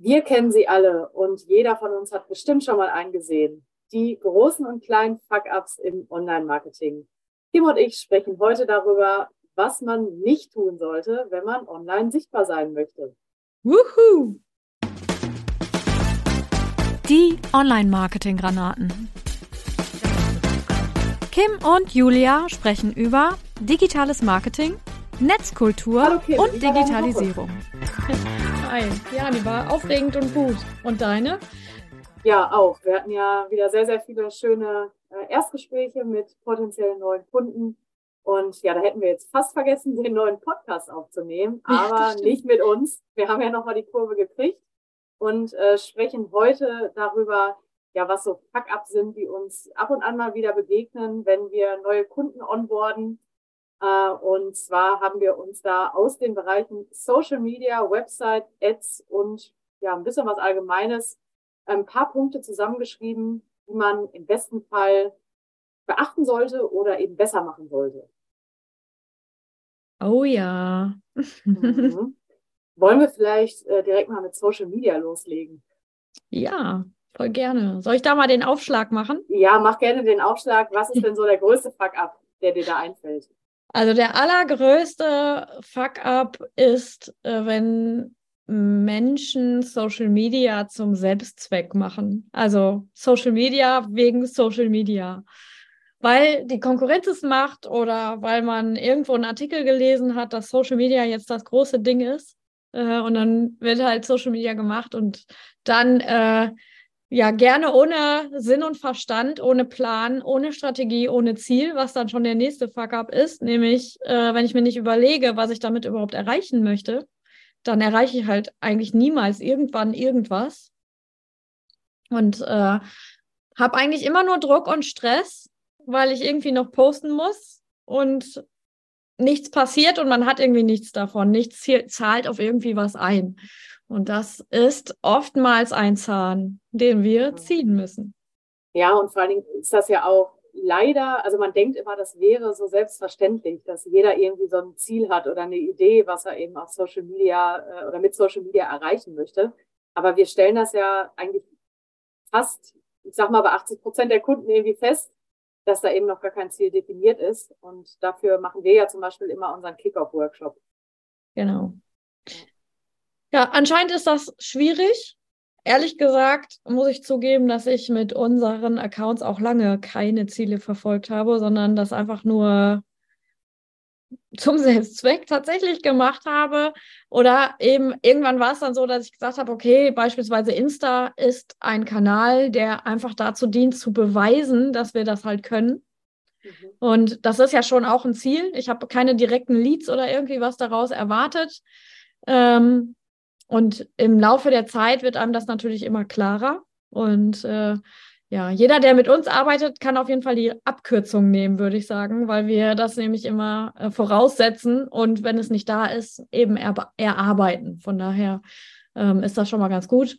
Wir kennen sie alle und jeder von uns hat bestimmt schon mal eingesehen. Die großen und kleinen Fuck-ups im Online-Marketing. Kim und ich sprechen heute darüber, was man nicht tun sollte, wenn man online sichtbar sein möchte. Wuhu! Die Online-Marketing-Granaten. Kim und Julia sprechen über digitales Marketing, Netzkultur Kim, und Digitalisierung. Hi, ja, die war aufregend und gut. Und deine? Ja, auch. Wir hatten ja wieder sehr, sehr viele schöne äh, Erstgespräche mit potenziellen neuen Kunden. Und ja, da hätten wir jetzt fast vergessen, den neuen Podcast aufzunehmen, aber ja, nicht mit uns. Wir haben ja nochmal die Kurve gekriegt und äh, sprechen heute darüber, ja, was so Fuck-ups sind, die uns ab und an mal wieder begegnen, wenn wir neue Kunden onboarden und zwar haben wir uns da aus den Bereichen Social Media, Website, Ads und ja, ein bisschen was Allgemeines ein paar Punkte zusammengeschrieben, die man im besten Fall beachten sollte oder eben besser machen sollte. Oh ja. Mhm. Wollen wir vielleicht äh, direkt mal mit Social Media loslegen? Ja, voll gerne. Soll ich da mal den Aufschlag machen? Ja, mach gerne den Aufschlag. Was ist denn so der größte Fuck-up, der dir da einfällt? Also der allergrößte Fuck-up ist, äh, wenn Menschen Social Media zum Selbstzweck machen. Also Social Media wegen Social Media. Weil die Konkurrenz es macht oder weil man irgendwo einen Artikel gelesen hat, dass Social Media jetzt das große Ding ist. Äh, und dann wird halt Social Media gemacht und dann äh, ja, gerne ohne Sinn und Verstand, ohne Plan, ohne Strategie, ohne Ziel, was dann schon der nächste Fuck-up ist. Nämlich, äh, wenn ich mir nicht überlege, was ich damit überhaupt erreichen möchte, dann erreiche ich halt eigentlich niemals irgendwann irgendwas. Und äh, habe eigentlich immer nur Druck und Stress, weil ich irgendwie noch posten muss und nichts passiert und man hat irgendwie nichts davon. Nichts zahlt auf irgendwie was ein. Und das ist oftmals ein Zahn, den wir ziehen müssen. Ja, und vor allen Dingen ist das ja auch leider, also man denkt immer, das wäre so selbstverständlich, dass jeder irgendwie so ein Ziel hat oder eine Idee, was er eben auf Social Media äh, oder mit Social Media erreichen möchte. Aber wir stellen das ja eigentlich fast, ich sag mal, bei 80 Prozent der Kunden irgendwie fest, dass da eben noch gar kein Ziel definiert ist. Und dafür machen wir ja zum Beispiel immer unseren Kickoff-Workshop. Genau. Ja, anscheinend ist das schwierig. Ehrlich gesagt muss ich zugeben, dass ich mit unseren Accounts auch lange keine Ziele verfolgt habe, sondern das einfach nur zum Selbstzweck tatsächlich gemacht habe. Oder eben irgendwann war es dann so, dass ich gesagt habe, okay, beispielsweise Insta ist ein Kanal, der einfach dazu dient, zu beweisen, dass wir das halt können. Mhm. Und das ist ja schon auch ein Ziel. Ich habe keine direkten Leads oder irgendwie was daraus erwartet. Ähm, und im Laufe der Zeit wird einem das natürlich immer klarer. Und äh, ja, jeder, der mit uns arbeitet, kann auf jeden Fall die Abkürzung nehmen, würde ich sagen, weil wir das nämlich immer äh, voraussetzen und wenn es nicht da ist, eben er erarbeiten. Von daher ähm, ist das schon mal ganz gut.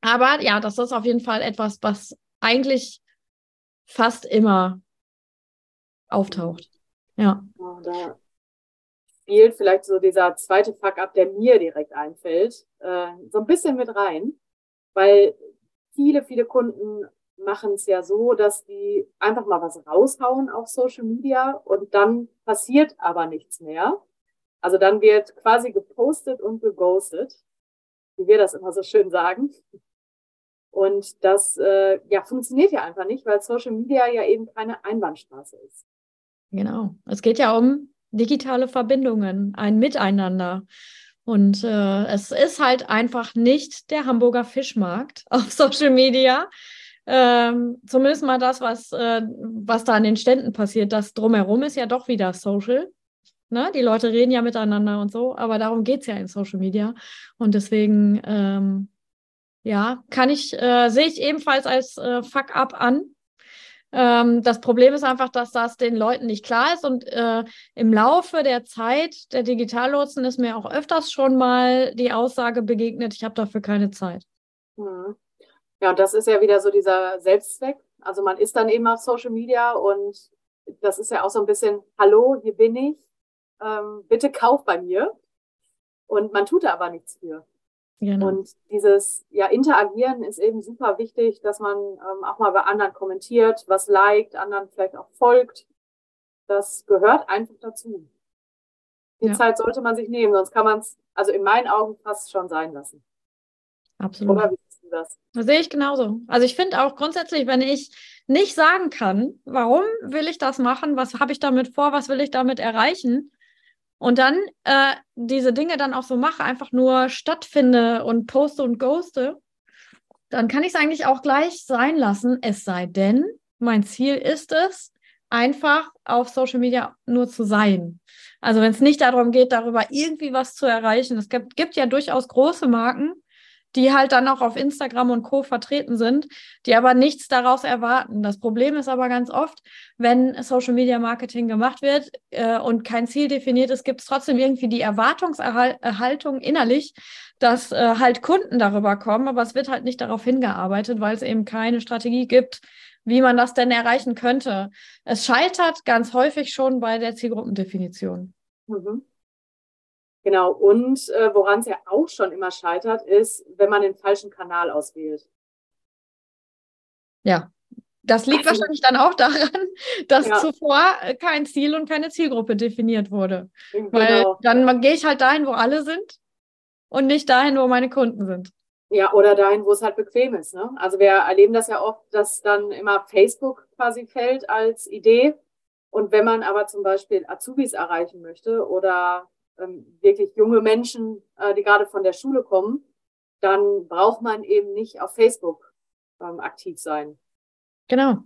Aber ja, das ist auf jeden Fall etwas, was eigentlich fast immer auftaucht. Ja. ja spielt vielleicht so dieser zweite Fuck-up, der mir direkt einfällt, äh, so ein bisschen mit rein, weil viele, viele Kunden machen es ja so, dass die einfach mal was raushauen auf Social Media und dann passiert aber nichts mehr. Also dann wird quasi gepostet und geghostet, wie wir das immer so schön sagen. Und das äh, ja, funktioniert ja einfach nicht, weil Social Media ja eben keine Einbahnstraße ist. Genau. Es geht ja um digitale Verbindungen, ein Miteinander. Und äh, es ist halt einfach nicht der Hamburger Fischmarkt auf Social Media. Ähm, zumindest mal das, was, äh, was da an den Ständen passiert. Das drumherum ist ja doch wieder Social. Ne? Die Leute reden ja miteinander und so, aber darum geht es ja in Social Media. Und deswegen, ähm, ja, kann ich, äh, sehe ich ebenfalls als äh, Fuck-up an. Ähm, das Problem ist einfach, dass das den Leuten nicht klar ist und äh, im Laufe der Zeit der Digitallotsen ist mir auch öfters schon mal die Aussage begegnet, ich habe dafür keine Zeit. Mhm. Ja, und das ist ja wieder so dieser Selbstzweck. Also man ist dann eben auf Social Media und das ist ja auch so ein bisschen, hallo, hier bin ich, ähm, bitte kauf bei mir. Und man tut da aber nichts für. Genau. Und dieses ja, Interagieren ist eben super wichtig, dass man ähm, auch mal bei anderen kommentiert, was liked, anderen vielleicht auch folgt. Das gehört einfach dazu. Die ja. Zeit sollte man sich nehmen, sonst kann man es, also in meinen Augen, fast schon sein lassen. Absolut. Oder wie siehst du das? Das sehe ich genauso. Also ich finde auch grundsätzlich, wenn ich nicht sagen kann, warum will ich das machen, was habe ich damit vor, was will ich damit erreichen, und dann äh, diese Dinge dann auch so mache, einfach nur stattfinde und poste und ghoste, dann kann ich es eigentlich auch gleich sein lassen, es sei denn, mein Ziel ist es, einfach auf Social Media nur zu sein. Also wenn es nicht darum geht, darüber irgendwie was zu erreichen. Es gibt, gibt ja durchaus große Marken, die halt dann auch auf Instagram und Co. vertreten sind, die aber nichts daraus erwarten. Das Problem ist aber ganz oft, wenn Social Media Marketing gemacht wird äh, und kein Ziel definiert ist, gibt es trotzdem irgendwie die Erwartungserhaltung innerlich, dass äh, halt Kunden darüber kommen, aber es wird halt nicht darauf hingearbeitet, weil es eben keine Strategie gibt, wie man das denn erreichen könnte. Es scheitert ganz häufig schon bei der Zielgruppendefinition. Mhm. Genau, und äh, woran es ja auch schon immer scheitert, ist, wenn man den falschen Kanal auswählt. Ja, das liegt also, wahrscheinlich dann auch daran, dass ja. zuvor kein Ziel und keine Zielgruppe definiert wurde. Genau. Weil dann gehe ich halt dahin, wo alle sind und nicht dahin, wo meine Kunden sind. Ja, oder dahin, wo es halt bequem ist. Ne? Also wir erleben das ja oft, dass dann immer Facebook quasi fällt als Idee. Und wenn man aber zum Beispiel Azubis erreichen möchte oder wirklich junge Menschen, äh, die gerade von der Schule kommen, dann braucht man eben nicht auf Facebook ähm, aktiv sein. Genau.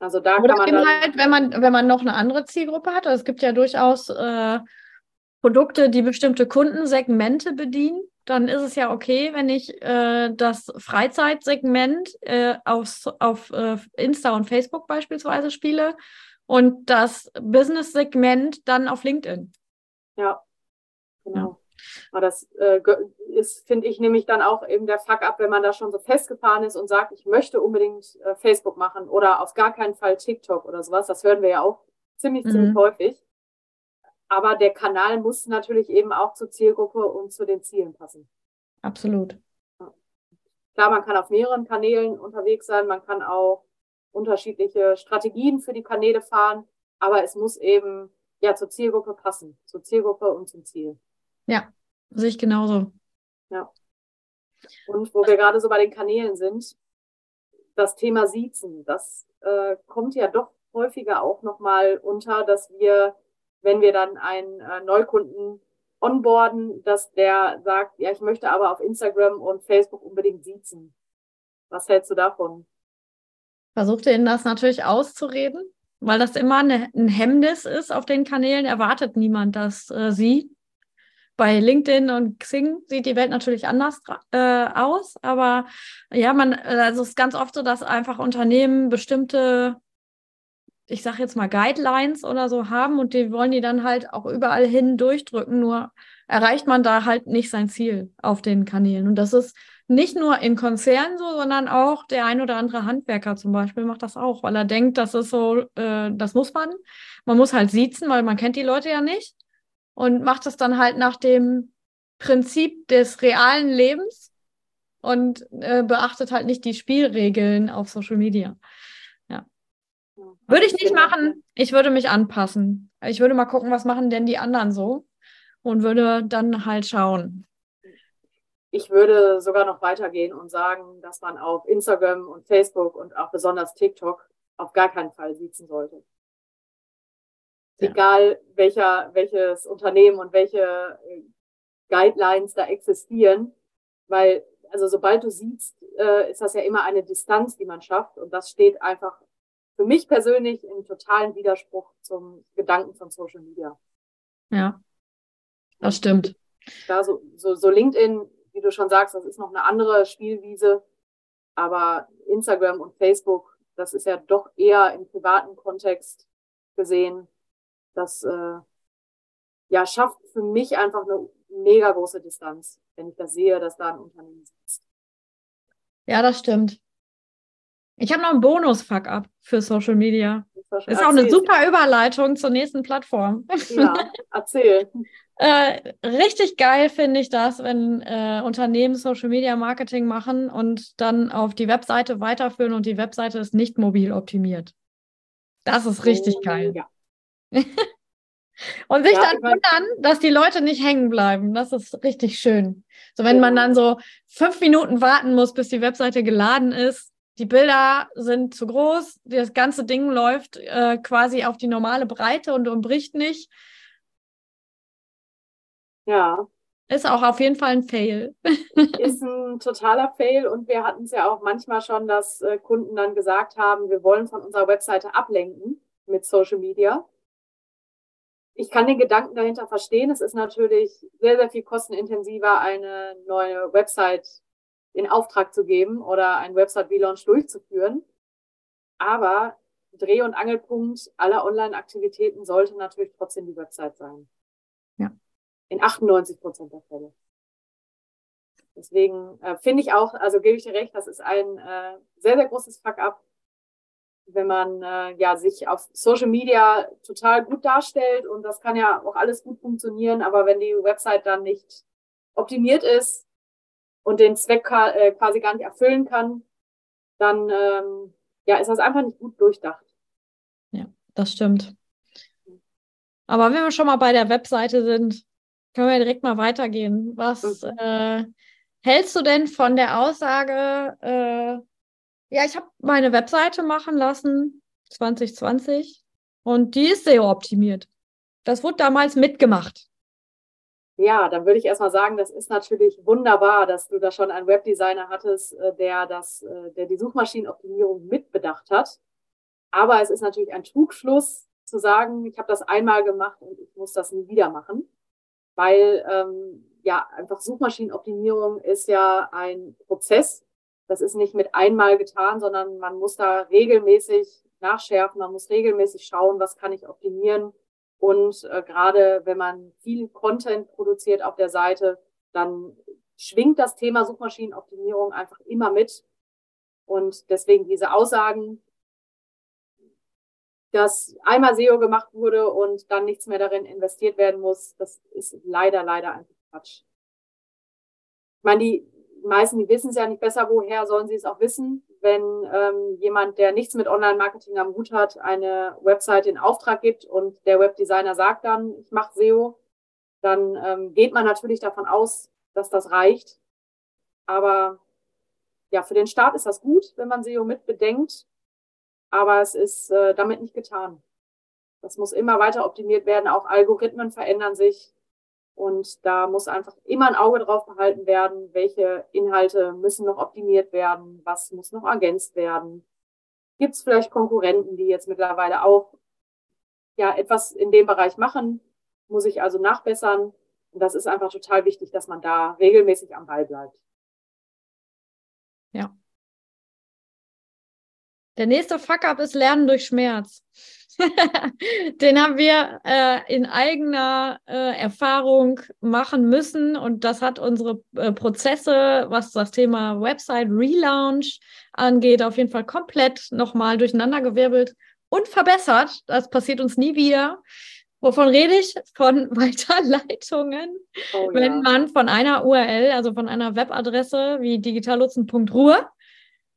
Also da Oder kann man dann halt, wenn man wenn man noch eine andere Zielgruppe hat, also es gibt ja durchaus äh, Produkte, die bestimmte Kundensegmente bedienen, dann ist es ja okay, wenn ich äh, das Freizeitsegment äh, auf, auf äh, Insta und Facebook beispielsweise spiele und das Business-Segment dann auf LinkedIn. Ja. Genau. Aber das äh, ist, finde ich, nämlich dann auch eben der Fuck up, wenn man da schon so festgefahren ist und sagt, ich möchte unbedingt äh, Facebook machen oder auf gar keinen Fall TikTok oder sowas. Das hören wir ja auch ziemlich, mhm. ziemlich häufig. Aber der Kanal muss natürlich eben auch zur Zielgruppe und zu den Zielen passen. Absolut. Ja. Klar, man kann auf mehreren Kanälen unterwegs sein, man kann auch unterschiedliche Strategien für die Kanäle fahren, aber es muss eben ja zur Zielgruppe passen, zur Zielgruppe und zum Ziel. Ja, sehe ich genauso. Ja. Und wo wir gerade so bei den Kanälen sind, das Thema Siezen, das äh, kommt ja doch häufiger auch nochmal unter, dass wir, wenn wir dann einen äh, Neukunden onboarden, dass der sagt, ja, ich möchte aber auf Instagram und Facebook unbedingt siezen. Was hältst du davon? Versucht ihr das natürlich auszureden, weil das immer eine, ein Hemmnis ist auf den Kanälen. Erwartet niemand, dass äh, sie bei LinkedIn und Xing sieht die Welt natürlich anders äh, aus, aber ja, man, also es ist ganz oft so, dass einfach Unternehmen bestimmte, ich sage jetzt mal Guidelines oder so haben und die wollen die dann halt auch überall hin durchdrücken, nur erreicht man da halt nicht sein Ziel auf den Kanälen. Und das ist nicht nur in Konzernen so, sondern auch der ein oder andere Handwerker zum Beispiel macht das auch, weil er denkt, das ist so, äh, das muss man. Man muss halt siezen, weil man kennt die Leute ja nicht und macht es dann halt nach dem Prinzip des realen Lebens und äh, beachtet halt nicht die Spielregeln auf Social Media. Ja. Würde ich nicht machen. Ich würde mich anpassen. Ich würde mal gucken, was machen denn die anderen so und würde dann halt schauen. Ich würde sogar noch weitergehen und sagen, dass man auf Instagram und Facebook und auch besonders TikTok auf gar keinen Fall sitzen sollte. Ja. Egal welcher, welches Unternehmen und welche äh, Guidelines da existieren, weil also sobald du siehst, äh, ist das ja immer eine Distanz, die man schafft und das steht einfach für mich persönlich im totalen Widerspruch zum Gedanken von Social Media. Ja, das stimmt. Da so, so, so LinkedIn, wie du schon sagst, das ist noch eine andere Spielwiese, aber Instagram und Facebook, das ist ja doch eher im privaten Kontext gesehen das äh, ja, schafft für mich einfach eine mega große Distanz, wenn ich da sehe, dass da ein Unternehmen sitzt. Ja, das stimmt. Ich habe noch einen Bonus-Fuck-up für Social Media. Ist erzähl. auch eine super Überleitung zur nächsten Plattform. Ja, erzähl. äh, richtig geil finde ich das, wenn äh, Unternehmen Social Media Marketing machen und dann auf die Webseite weiterführen und die Webseite ist nicht mobil optimiert. Das ist richtig oh, geil. Ja. und sich ja, dann wundern, dass die Leute nicht hängen bleiben. Das ist richtig schön. So, wenn man dann so fünf Minuten warten muss, bis die Webseite geladen ist, die Bilder sind zu groß, das ganze Ding läuft äh, quasi auf die normale Breite und umbricht nicht. Ja. Ist auch auf jeden Fall ein Fail. Ist ein totaler Fail und wir hatten es ja auch manchmal schon, dass äh, Kunden dann gesagt haben, wir wollen von unserer Webseite ablenken mit Social Media. Ich kann den Gedanken dahinter verstehen. Es ist natürlich sehr, sehr viel kostenintensiver, eine neue Website in Auftrag zu geben oder einen Website-Relaunch durchzuführen. Aber Dreh- und Angelpunkt aller Online-Aktivitäten sollte natürlich trotzdem die Website sein. Ja. In 98 Prozent der Fälle. Deswegen äh, finde ich auch, also gebe ich dir recht, das ist ein äh, sehr, sehr großes Fuck-up, wenn man äh, ja sich auf Social Media total gut darstellt und das kann ja auch alles gut funktionieren, aber wenn die Website dann nicht optimiert ist, und den Zweck äh, quasi gar nicht erfüllen kann, dann ähm, ja, ist das einfach nicht gut durchdacht. Ja, das stimmt. Aber wenn wir schon mal bei der Webseite sind, können wir direkt mal weitergehen. Was mhm. äh, hältst du denn von der Aussage, äh, ja, ich habe meine Webseite machen lassen, 2020, und die ist SEO optimiert. Das wurde damals mitgemacht. Ja, dann würde ich erstmal sagen, das ist natürlich wunderbar, dass du da schon einen Webdesigner hattest, äh, der das, äh, der die Suchmaschinenoptimierung mitbedacht hat. Aber es ist natürlich ein Trugschluss zu sagen, ich habe das einmal gemacht und ich muss das nie wieder machen. Weil ähm, ja, einfach Suchmaschinenoptimierung ist ja ein Prozess. Das ist nicht mit einmal getan, sondern man muss da regelmäßig nachschärfen, man muss regelmäßig schauen, was kann ich optimieren, und äh, gerade wenn man viel Content produziert auf der Seite, dann schwingt das Thema Suchmaschinenoptimierung einfach immer mit. Und deswegen diese Aussagen, dass einmal SEO gemacht wurde und dann nichts mehr darin investiert werden muss, das ist leider, leider einfach Quatsch. Ich meine, die meisten, die wissen es ja nicht besser, woher sollen sie es auch wissen? wenn ähm, jemand, der nichts mit Online-Marketing am Hut hat, eine Website in Auftrag gibt und der Webdesigner sagt dann, ich mache SEO, dann ähm, geht man natürlich davon aus, dass das reicht. Aber ja, für den Start ist das gut, wenn man SEO mit bedenkt, aber es ist äh, damit nicht getan. Das muss immer weiter optimiert werden. Auch Algorithmen verändern sich. Und da muss einfach immer ein Auge drauf behalten werden, welche Inhalte müssen noch optimiert werden, was muss noch ergänzt werden. Gibt es vielleicht Konkurrenten, die jetzt mittlerweile auch ja etwas in dem Bereich machen? Muss ich also nachbessern? Und das ist einfach total wichtig, dass man da regelmäßig am Ball bleibt. Ja. Der nächste Fuck-up ist Lernen durch Schmerz. den haben wir äh, in eigener äh, Erfahrung machen müssen und das hat unsere äh, Prozesse, was das Thema Website Relaunch angeht, auf jeden Fall komplett nochmal durcheinandergewirbelt und verbessert. Das passiert uns nie wieder. Wovon rede ich? Von Weiterleitungen. Oh, ja. Wenn man von einer URL, also von einer Webadresse wie digitallotsen.ruhe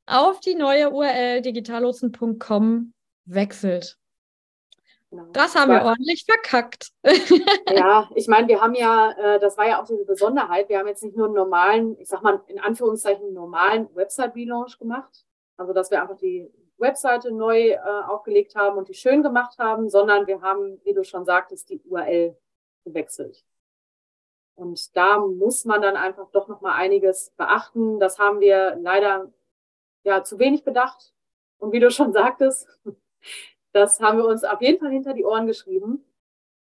auf die neue URL digitallotsen.com wechselt. Genau. Das haben wir ordentlich verkackt. ja, ich meine, wir haben ja, äh, das war ja auch diese Besonderheit, wir haben jetzt nicht nur einen normalen, ich sag mal in Anführungszeichen normalen Website-Relaunch gemacht, also dass wir einfach die Webseite neu äh, aufgelegt haben und die schön gemacht haben, sondern wir haben, wie du schon sagtest, die URL gewechselt. Und da muss man dann einfach doch noch mal einiges beachten. Das haben wir leider ja zu wenig bedacht. Und wie du schon sagtest, das haben wir uns auf jeden Fall hinter die Ohren geschrieben,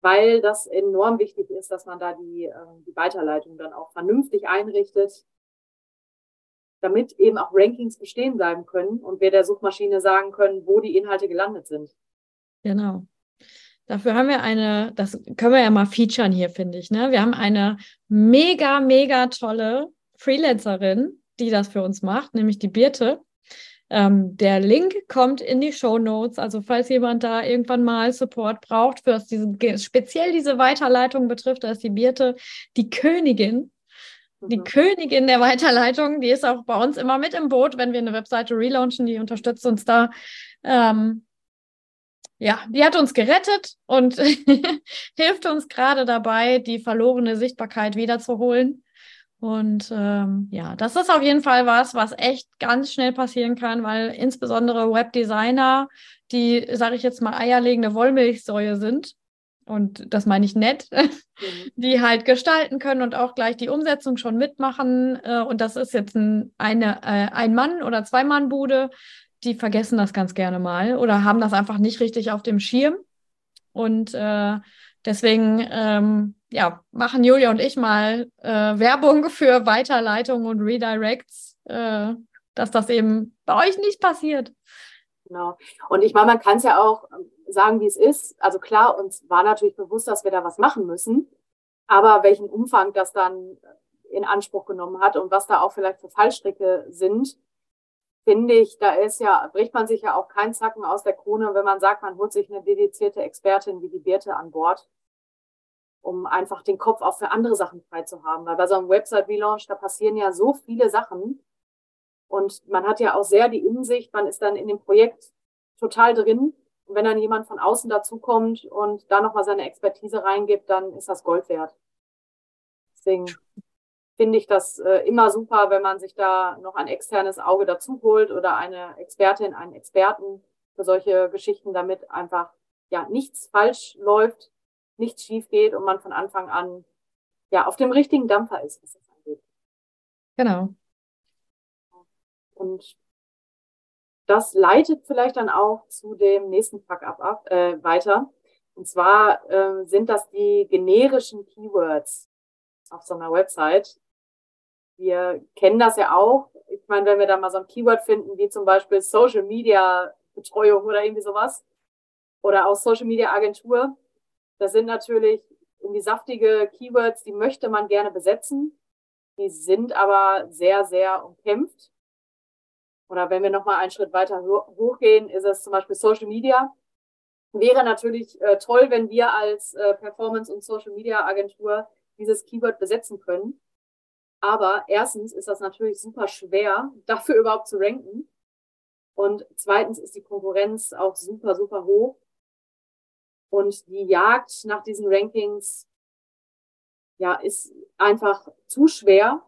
weil das enorm wichtig ist, dass man da die, ähm, die Weiterleitung dann auch vernünftig einrichtet, damit eben auch Rankings bestehen bleiben können und wir der Suchmaschine sagen können, wo die Inhalte gelandet sind. Genau. Dafür haben wir eine, das können wir ja mal featuren hier, finde ich. Ne? Wir haben eine mega, mega tolle Freelancerin, die das für uns macht, nämlich die Birte. Ähm, der Link kommt in die Show Notes. Also falls jemand da irgendwann mal Support braucht, für was diese, speziell diese Weiterleitung betrifft, da ist die Birte die Königin. Die mhm. Königin der Weiterleitung, die ist auch bei uns immer mit im Boot, wenn wir eine Webseite relaunchen, die unterstützt uns da. Ähm, ja, die hat uns gerettet und hilft uns gerade dabei, die verlorene Sichtbarkeit wiederzuholen. Und ähm, ja, das ist auf jeden Fall was, was echt ganz schnell passieren kann, weil insbesondere Webdesigner, die, sage ich jetzt mal, eierlegende Wollmilchsäue sind, und das meine ich nett, mhm. die halt gestalten können und auch gleich die Umsetzung schon mitmachen. Äh, und das ist jetzt ein, eine äh, Ein-Mann- oder Zwei-Mann-Bude. Die vergessen das ganz gerne mal oder haben das einfach nicht richtig auf dem Schirm. Und äh, deswegen ähm, ja, machen Julia und ich mal äh, Werbung für Weiterleitungen und Redirects, äh, dass das eben bei euch nicht passiert. Genau. Und ich meine, man kann es ja auch sagen, wie es ist. Also klar, uns war natürlich bewusst, dass wir da was machen müssen. Aber welchen Umfang das dann in Anspruch genommen hat und was da auch vielleicht für Fallstricke sind, finde ich, da ist ja, bricht man sich ja auch keinen Zacken aus der Krone, wenn man sagt, man holt sich eine dedizierte Expertin wie die Birte an Bord um einfach den Kopf auch für andere Sachen frei zu haben. Weil bei so einem Website-Relaunch, da passieren ja so viele Sachen. Und man hat ja auch sehr die Insicht, man ist dann in dem Projekt total drin. Und wenn dann jemand von außen dazukommt und da nochmal seine Expertise reingibt, dann ist das Gold wert. Deswegen finde ich das äh, immer super, wenn man sich da noch ein externes Auge dazu holt oder eine Expertin, einen Experten für solche Geschichten, damit einfach ja nichts falsch läuft, nichts schief geht und man von Anfang an ja auf dem richtigen Dampfer ist, was das angeht. Genau. Und das leitet vielleicht dann auch zu dem nächsten Fuck-up ab, äh, weiter. Und zwar äh, sind das die generischen Keywords auf so einer Website. Wir kennen das ja auch. Ich meine, wenn wir da mal so ein Keyword finden, wie zum Beispiel Social Media Betreuung oder irgendwie sowas, oder auch Social Media Agentur, das sind natürlich irgendwie saftige Keywords, die möchte man gerne besetzen. Die sind aber sehr, sehr umkämpft. Oder wenn wir nochmal einen Schritt weiter hochgehen, ist es zum Beispiel Social Media. Wäre natürlich äh, toll, wenn wir als äh, Performance- und Social Media Agentur dieses Keyword besetzen können. Aber erstens ist das natürlich super schwer, dafür überhaupt zu ranken. Und zweitens ist die Konkurrenz auch super, super hoch. Und die Jagd nach diesen Rankings, ja, ist einfach zu schwer.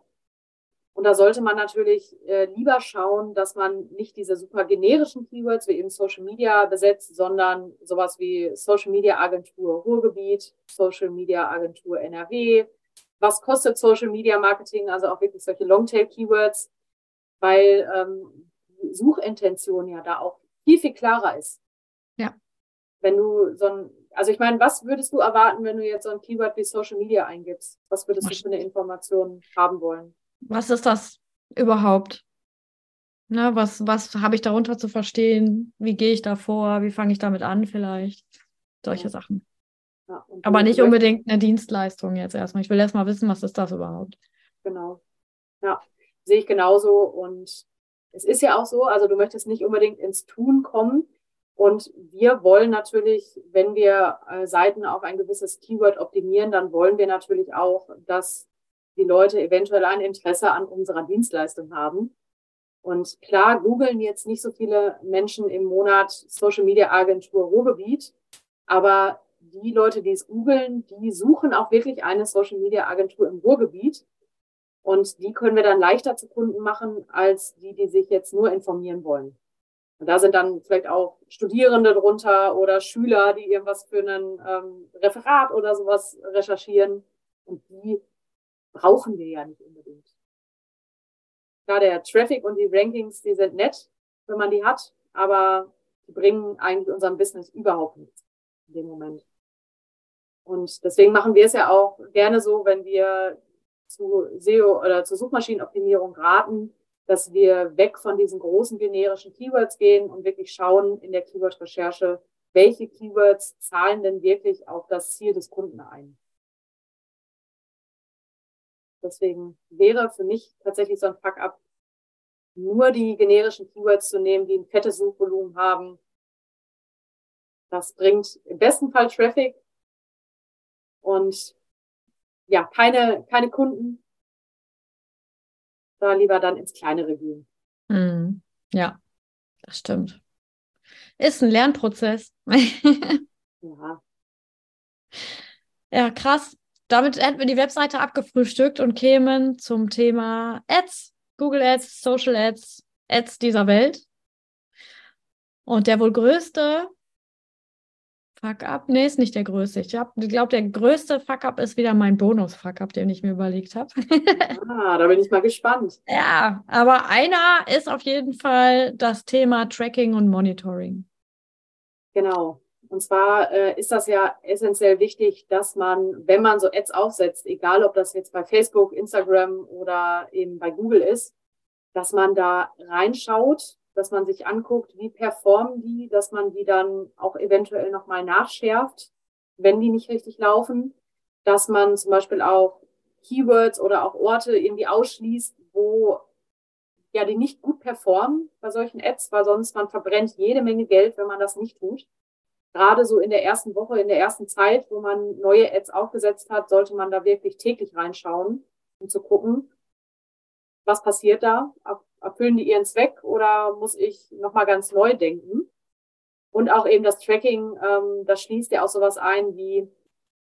Und da sollte man natürlich äh, lieber schauen, dass man nicht diese super generischen Keywords wie eben Social Media besetzt, sondern sowas wie Social Media Agentur Ruhrgebiet, Social Media Agentur NRW. Was kostet Social Media Marketing? Also auch wirklich solche Longtail Keywords, weil ähm, Suchintention ja da auch viel, viel klarer ist. Ja wenn du so ein, also ich meine, was würdest du erwarten, wenn du jetzt so ein Keyword wie Social Media eingibst? Was würdest du für eine Information haben wollen? Was ist das überhaupt? Ne, was was habe ich darunter zu verstehen? Wie gehe ich da vor? Wie fange ich damit an vielleicht? Solche ja. Sachen. Ja, Aber nicht unbedingt eine Dienstleistung jetzt erstmal. Ich will erstmal wissen, was ist das überhaupt? Genau. Ja, sehe ich genauso. Und es ist ja auch so, also du möchtest nicht unbedingt ins Tun kommen, und wir wollen natürlich, wenn wir äh, Seiten auf ein gewisses Keyword optimieren, dann wollen wir natürlich auch, dass die Leute eventuell ein Interesse an unserer Dienstleistung haben. Und klar, googeln jetzt nicht so viele Menschen im Monat Social Media Agentur Ruhrgebiet, aber die Leute, die es googeln, die suchen auch wirklich eine Social Media Agentur im Ruhrgebiet. Und die können wir dann leichter zu Kunden machen, als die, die sich jetzt nur informieren wollen. Und da sind dann vielleicht auch Studierende drunter oder Schüler, die irgendwas für ein ähm, Referat oder sowas recherchieren. Und die brauchen wir ja nicht unbedingt. Klar, der Traffic und die Rankings, die sind nett, wenn man die hat, aber die bringen eigentlich unserem Business überhaupt nichts in dem Moment. Und deswegen machen wir es ja auch gerne so, wenn wir zu SEO oder zur Suchmaschinenoptimierung raten, dass wir weg von diesen großen generischen Keywords gehen und wirklich schauen in der Keyword-Recherche, welche Keywords zahlen denn wirklich auf das Ziel des Kunden ein. Deswegen wäre für mich tatsächlich so ein Fuck-up nur die generischen Keywords zu nehmen, die ein fettes Suchvolumen haben. Das bringt im besten Fall Traffic und ja, keine, keine Kunden. Da lieber dann ins kleinere gehen. Mm, ja, das stimmt. Ist ein Lernprozess. ja. Ja, krass. Damit hätten wir die Webseite abgefrühstückt und kämen zum Thema Ads, Google Ads, Social Ads, Ads dieser Welt. Und der wohl größte Fuck-up? Nee, ist nicht der größte. Ich glaube, der größte Fuck-up ist wieder mein Bonus-Fuck-up, den ich mir überlegt habe. ah, da bin ich mal gespannt. Ja, aber einer ist auf jeden Fall das Thema Tracking und Monitoring. Genau. Und zwar äh, ist das ja essentiell wichtig, dass man, wenn man so Ads aufsetzt, egal ob das jetzt bei Facebook, Instagram oder eben bei Google ist, dass man da reinschaut, dass man sich anguckt, wie performen die, dass man die dann auch eventuell nochmal nachschärft, wenn die nicht richtig laufen, dass man zum Beispiel auch Keywords oder auch Orte irgendwie ausschließt, wo ja die nicht gut performen bei solchen Ads, weil sonst man verbrennt jede Menge Geld, wenn man das nicht tut gerade so in der ersten Woche, in der ersten Zeit, wo man neue Ads aufgesetzt hat, sollte man da wirklich täglich reinschauen, um zu gucken, was passiert da? Erfüllen die ihren Zweck oder muss ich nochmal ganz neu denken? Und auch eben das Tracking, ähm, das schließt ja auch sowas ein wie,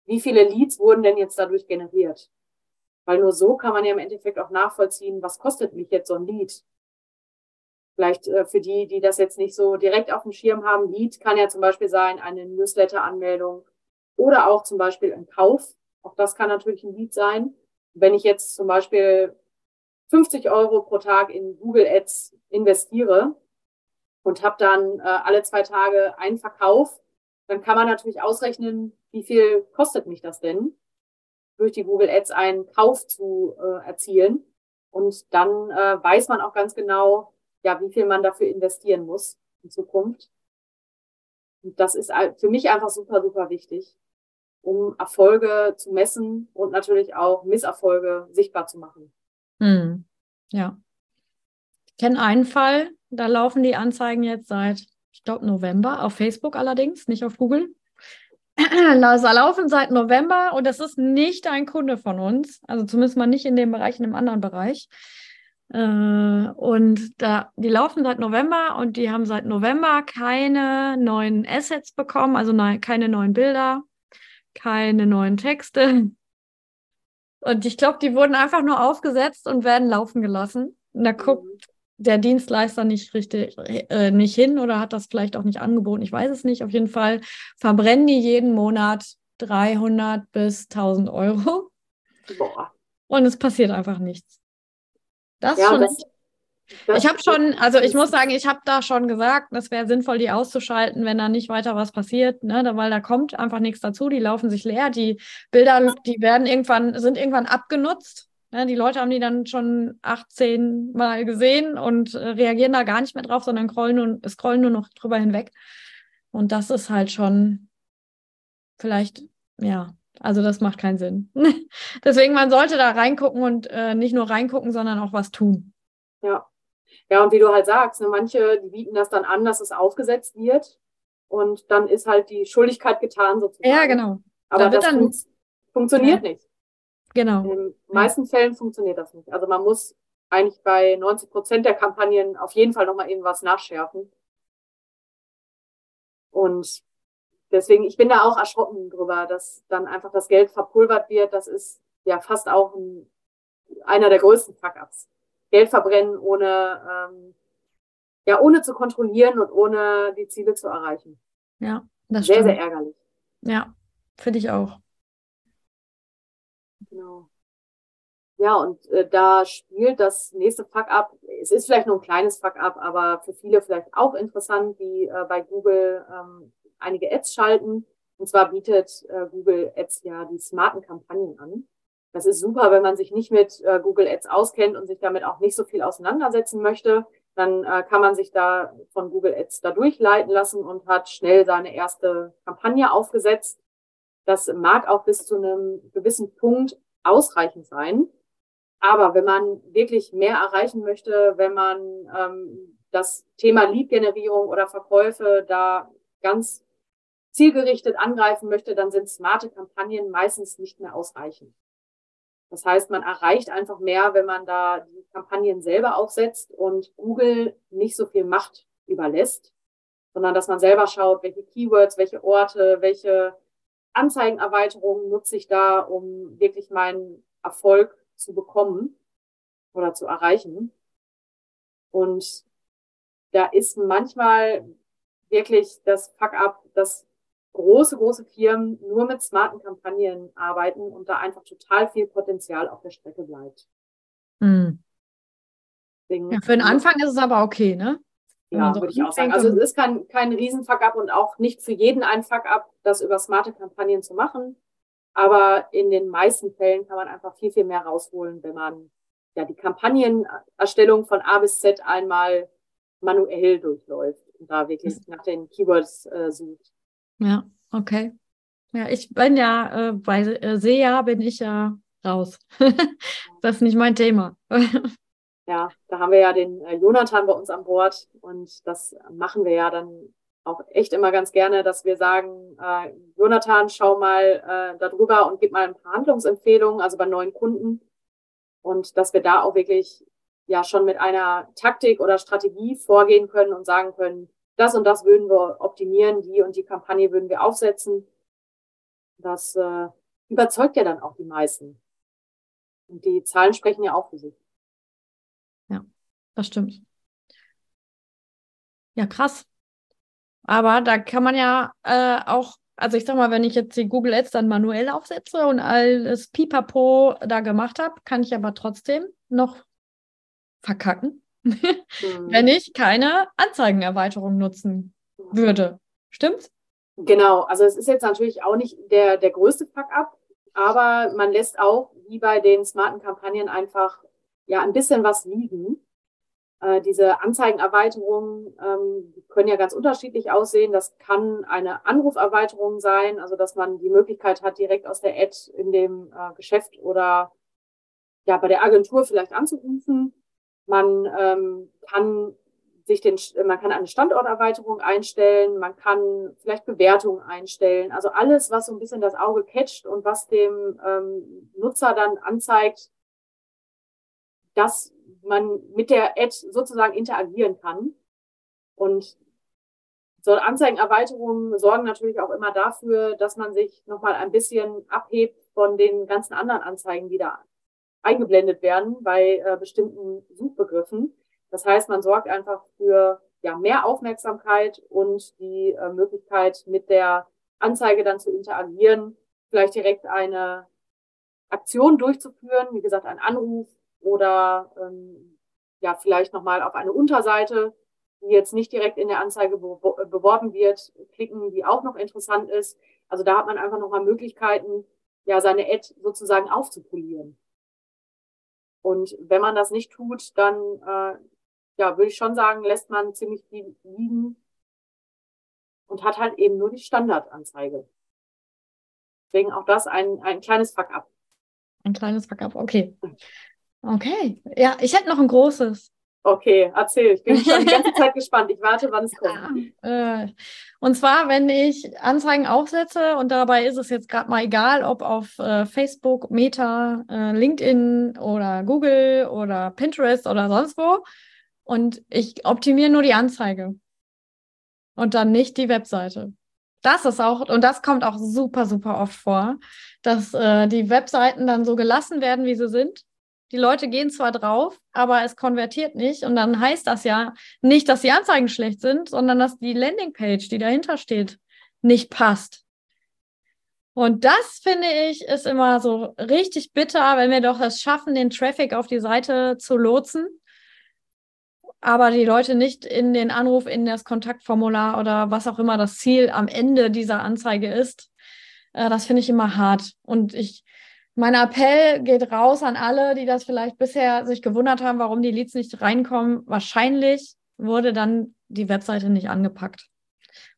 wie viele Leads wurden denn jetzt dadurch generiert? Weil nur so kann man ja im Endeffekt auch nachvollziehen, was kostet mich jetzt so ein Lead? Vielleicht äh, für die, die das jetzt nicht so direkt auf dem Schirm haben, Lead kann ja zum Beispiel sein eine Newsletter-Anmeldung oder auch zum Beispiel ein Kauf. Auch das kann natürlich ein Lead sein. Wenn ich jetzt zum Beispiel 50 Euro pro Tag in Google Ads investiere und habe dann äh, alle zwei Tage einen Verkauf, dann kann man natürlich ausrechnen, wie viel kostet mich das denn, durch die Google Ads einen Kauf zu äh, erzielen. Und dann äh, weiß man auch ganz genau, ja, wie viel man dafür investieren muss in Zukunft. Und das ist für mich einfach super, super wichtig, um Erfolge zu messen und natürlich auch Misserfolge sichtbar zu machen. Hm. Ja. Ich kenne einen Fall, da laufen die Anzeigen jetzt seit, ich glaube, November, auf Facebook allerdings, nicht auf Google. Da laufen seit November und das ist nicht ein Kunde von uns, also zumindest mal nicht in dem Bereich, in einem anderen Bereich. Äh, und da, die laufen seit November und die haben seit November keine neuen Assets bekommen, also ne, keine neuen Bilder, keine neuen Texte. Und ich glaube, die wurden einfach nur aufgesetzt und werden laufen gelassen. Und da guckt mhm. der Dienstleister nicht richtig äh, nicht hin oder hat das vielleicht auch nicht angeboten. Ich weiß es nicht. Auf jeden Fall verbrennen die jeden Monat 300 bis 1000 Euro. Boah. Und es passiert einfach nichts. Das ja, schon. Das ich habe schon, also ich muss sagen, ich habe da schon gesagt, es wäre sinnvoll, die auszuschalten, wenn da nicht weiter was passiert, ne? weil da kommt einfach nichts dazu, die laufen sich leer, die Bilder, die werden irgendwann, sind irgendwann abgenutzt. Ne? Die Leute haben die dann schon 18 Mal gesehen und äh, reagieren da gar nicht mehr drauf, sondern scrollen nur, scrollen nur noch drüber hinweg. Und das ist halt schon vielleicht, ja, also das macht keinen Sinn. Deswegen, man sollte da reingucken und äh, nicht nur reingucken, sondern auch was tun. Ja. Ja, und wie du halt sagst, ne, manche, die bieten das dann an, dass es aufgesetzt wird. Und dann ist halt die Schuldigkeit getan sozusagen. Ja, genau. Aber da das dann, fun funktioniert ja. nicht. Genau. In den meisten ja. Fällen funktioniert das nicht. Also man muss eigentlich bei 90 Prozent der Kampagnen auf jeden Fall nochmal irgendwas nachschärfen. Und deswegen, ich bin da auch erschrocken drüber, dass dann einfach das Geld verpulvert wird. Das ist ja fast auch ein, einer der größten Fuck-ups. Geld verbrennen, ohne, ähm, ja, ohne zu kontrollieren und ohne die Ziele zu erreichen. Ja, das sehr, stimmt. Sehr, sehr ärgerlich. Ja, finde ich auch. Genau. Ja, und äh, da spielt das nächste Fuck-up, es ist vielleicht nur ein kleines Fuck-up, aber für viele vielleicht auch interessant, die äh, bei Google ähm, einige Ads schalten. Und zwar bietet äh, Google Ads ja die smarten Kampagnen an. Das ist super, wenn man sich nicht mit äh, Google Ads auskennt und sich damit auch nicht so viel auseinandersetzen möchte. Dann äh, kann man sich da von Google Ads da durchleiten lassen und hat schnell seine erste Kampagne aufgesetzt. Das mag auch bis zu einem gewissen Punkt ausreichend sein. Aber wenn man wirklich mehr erreichen möchte, wenn man ähm, das Thema Lead-Generierung oder Verkäufe da ganz zielgerichtet angreifen möchte, dann sind smarte Kampagnen meistens nicht mehr ausreichend. Das heißt, man erreicht einfach mehr, wenn man da die Kampagnen selber aufsetzt und Google nicht so viel Macht überlässt, sondern dass man selber schaut, welche Keywords, welche Orte, welche Anzeigenerweiterungen nutze ich da, um wirklich meinen Erfolg zu bekommen oder zu erreichen. Und da ist manchmal wirklich das Fuck-up, dass große, große Firmen nur mit smarten Kampagnen arbeiten und da einfach total viel Potenzial auf der Strecke bleibt. Mhm. Deswegen, ja, für den Anfang ist es aber okay, ne? Ja, so würde ich auch sagen. Also es ist kein, kein Riesen-Fuck-up und auch nicht für jeden ein Fuck-up, das über smarte Kampagnen zu machen. Aber in den meisten Fällen kann man einfach viel, viel mehr rausholen, wenn man ja die Kampagnenerstellung von A bis Z einmal manuell durchläuft und da wirklich nach den Keywords äh, sucht. Ja, okay. Ja, ich bin ja äh, bei äh, SEA bin ich ja raus. das ist nicht mein Thema. ja, da haben wir ja den äh, Jonathan bei uns an Bord und das machen wir ja dann auch echt immer ganz gerne, dass wir sagen, äh, Jonathan, schau mal äh, darüber und gib mal ein paar Handlungsempfehlungen, also bei neuen Kunden. Und dass wir da auch wirklich ja schon mit einer Taktik oder Strategie vorgehen können und sagen können, das und das würden wir optimieren, die und die Kampagne würden wir aufsetzen. Das äh, überzeugt ja dann auch die meisten. Und die Zahlen sprechen ja auch für sich. Ja, das stimmt. Ja, krass. Aber da kann man ja äh, auch, also ich sag mal, wenn ich jetzt die Google Ads dann manuell aufsetze und alles Pipapo da gemacht habe, kann ich aber trotzdem noch verkacken. Wenn ich keine Anzeigenerweiterung nutzen würde. Stimmt's? Genau, also es ist jetzt natürlich auch nicht der, der größte Fuck-up, aber man lässt auch, wie bei den smarten Kampagnen, einfach ja ein bisschen was liegen. Äh, diese Anzeigenerweiterungen ähm, können ja ganz unterschiedlich aussehen. Das kann eine Anruferweiterung sein, also dass man die Möglichkeit hat, direkt aus der Ad in dem äh, Geschäft oder ja bei der Agentur vielleicht anzurufen. Man ähm, kann sich den, man kann eine Standorterweiterung einstellen, man kann vielleicht Bewertungen einstellen. Also alles, was so ein bisschen das Auge catcht und was dem ähm, Nutzer dann anzeigt, dass man mit der Ad sozusagen interagieren kann. Und so Anzeigenerweiterungen sorgen natürlich auch immer dafür, dass man sich nochmal ein bisschen abhebt von den ganzen anderen Anzeigen, die da eingeblendet werden bei äh, bestimmten Suchbegriffen. Das heißt, man sorgt einfach für ja, mehr Aufmerksamkeit und die äh, Möglichkeit, mit der Anzeige dann zu interagieren, vielleicht direkt eine Aktion durchzuführen, wie gesagt, ein Anruf oder ähm, ja vielleicht nochmal auf eine Unterseite, die jetzt nicht direkt in der Anzeige be beworben wird, klicken, die auch noch interessant ist. Also da hat man einfach nochmal Möglichkeiten, ja seine Ad sozusagen aufzupolieren. Und wenn man das nicht tut, dann äh, ja, würde ich schon sagen, lässt man ziemlich viel liegen und hat halt eben nur die Standardanzeige. Deswegen auch das ein, ein kleines Fuck-up. Ein kleines Fuck-up, okay. Okay, ja, ich hätte noch ein großes. Okay, erzähl. Ich bin schon die ganze Zeit gespannt. Ich warte, wann es kommt. Äh, und zwar, wenn ich Anzeigen aufsetze und dabei ist es jetzt gerade mal egal, ob auf äh, Facebook, Meta, äh, LinkedIn oder Google oder Pinterest oder sonst wo. Und ich optimiere nur die Anzeige und dann nicht die Webseite. Das ist auch, und das kommt auch super, super oft vor, dass äh, die Webseiten dann so gelassen werden, wie sie sind die Leute gehen zwar drauf, aber es konvertiert nicht. Und dann heißt das ja nicht, dass die Anzeigen schlecht sind, sondern dass die Landingpage, die dahinter steht, nicht passt. Und das finde ich ist immer so richtig bitter, wenn wir doch es schaffen, den Traffic auf die Seite zu lotsen, aber die Leute nicht in den Anruf, in das Kontaktformular oder was auch immer das Ziel am Ende dieser Anzeige ist. Äh, das finde ich immer hart. Und ich mein Appell geht raus an alle, die das vielleicht bisher sich gewundert haben, warum die Leads nicht reinkommen. Wahrscheinlich wurde dann die Webseite nicht angepackt.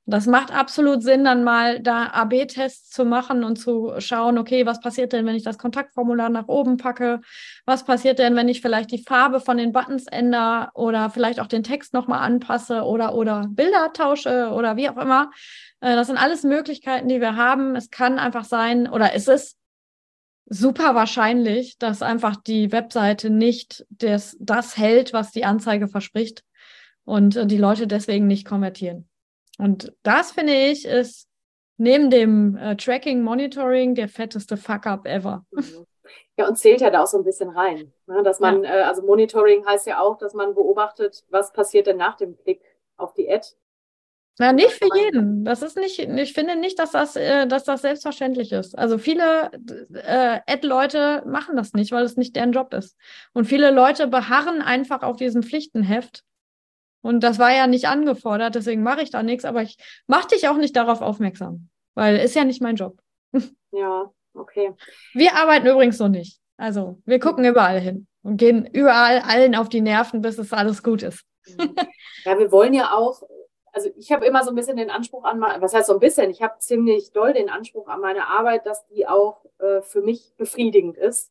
Das macht absolut Sinn, dann mal da AB-Tests zu machen und zu schauen, okay, was passiert denn, wenn ich das Kontaktformular nach oben packe? Was passiert denn, wenn ich vielleicht die Farbe von den Buttons ändere oder vielleicht auch den Text nochmal anpasse oder, oder Bilder tausche oder wie auch immer? Äh, das sind alles Möglichkeiten, die wir haben. Es kann einfach sein oder es ist super wahrscheinlich, dass einfach die Webseite nicht das, das hält, was die Anzeige verspricht und äh, die Leute deswegen nicht konvertieren. Und das finde ich ist neben dem äh, Tracking, Monitoring der fetteste Fuck-up ever. Ja, und zählt ja da auch so ein bisschen rein. Ne? Dass man, ja. äh, also Monitoring heißt ja auch, dass man beobachtet, was passiert denn nach dem Klick auf die Ad. Na, nicht für jeden. Das ist nicht, ich finde nicht, dass das, äh, dass das selbstverständlich ist. Also viele äh, Ad-Leute machen das nicht, weil es nicht deren Job ist. Und viele Leute beharren einfach auf diesem Pflichtenheft und das war ja nicht angefordert, deswegen mache ich da nichts, aber ich mache dich auch nicht darauf aufmerksam, weil ist ja nicht mein Job. Ja, okay. Wir arbeiten übrigens so nicht. Also wir gucken überall hin und gehen überall allen auf die Nerven, bis es alles gut ist. ja, wir wollen ja auch, also ich habe immer so ein bisschen den Anspruch an, was heißt so ein bisschen, ich habe ziemlich doll den Anspruch an meine Arbeit, dass die auch äh, für mich befriedigend ist.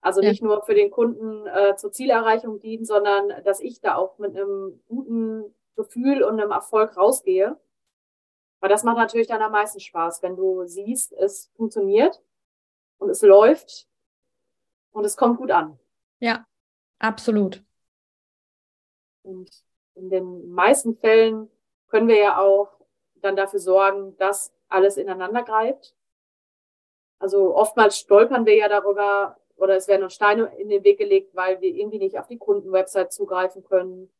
Also nicht ja. nur für den Kunden äh, zur Zielerreichung dienen, sondern dass ich da auch mit einem guten Gefühl und einem Erfolg rausgehe. Weil das macht natürlich dann am meisten Spaß, wenn du siehst, es funktioniert und es läuft und es kommt gut an. Ja, absolut. Und in den meisten Fällen können wir ja auch dann dafür sorgen, dass alles ineinander greift. Also oftmals stolpern wir ja darüber, oder es werden uns Steine in den Weg gelegt, weil wir irgendwie nicht auf die Kundenwebsite zugreifen können.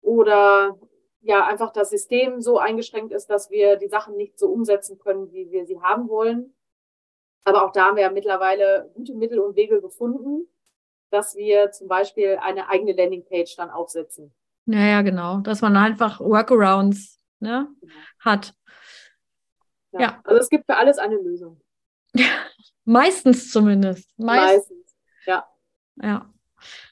Oder ja, einfach das System so eingeschränkt ist, dass wir die Sachen nicht so umsetzen können, wie wir sie haben wollen. Aber auch da haben wir ja mittlerweile gute Mittel und Wege gefunden, dass wir zum Beispiel eine eigene Landingpage dann aufsetzen. Naja, genau. Dass man einfach Workarounds ne, hat. Ja. ja. Also es gibt für alles eine Lösung. Meistens zumindest. Meist Meistens, ja. Ja.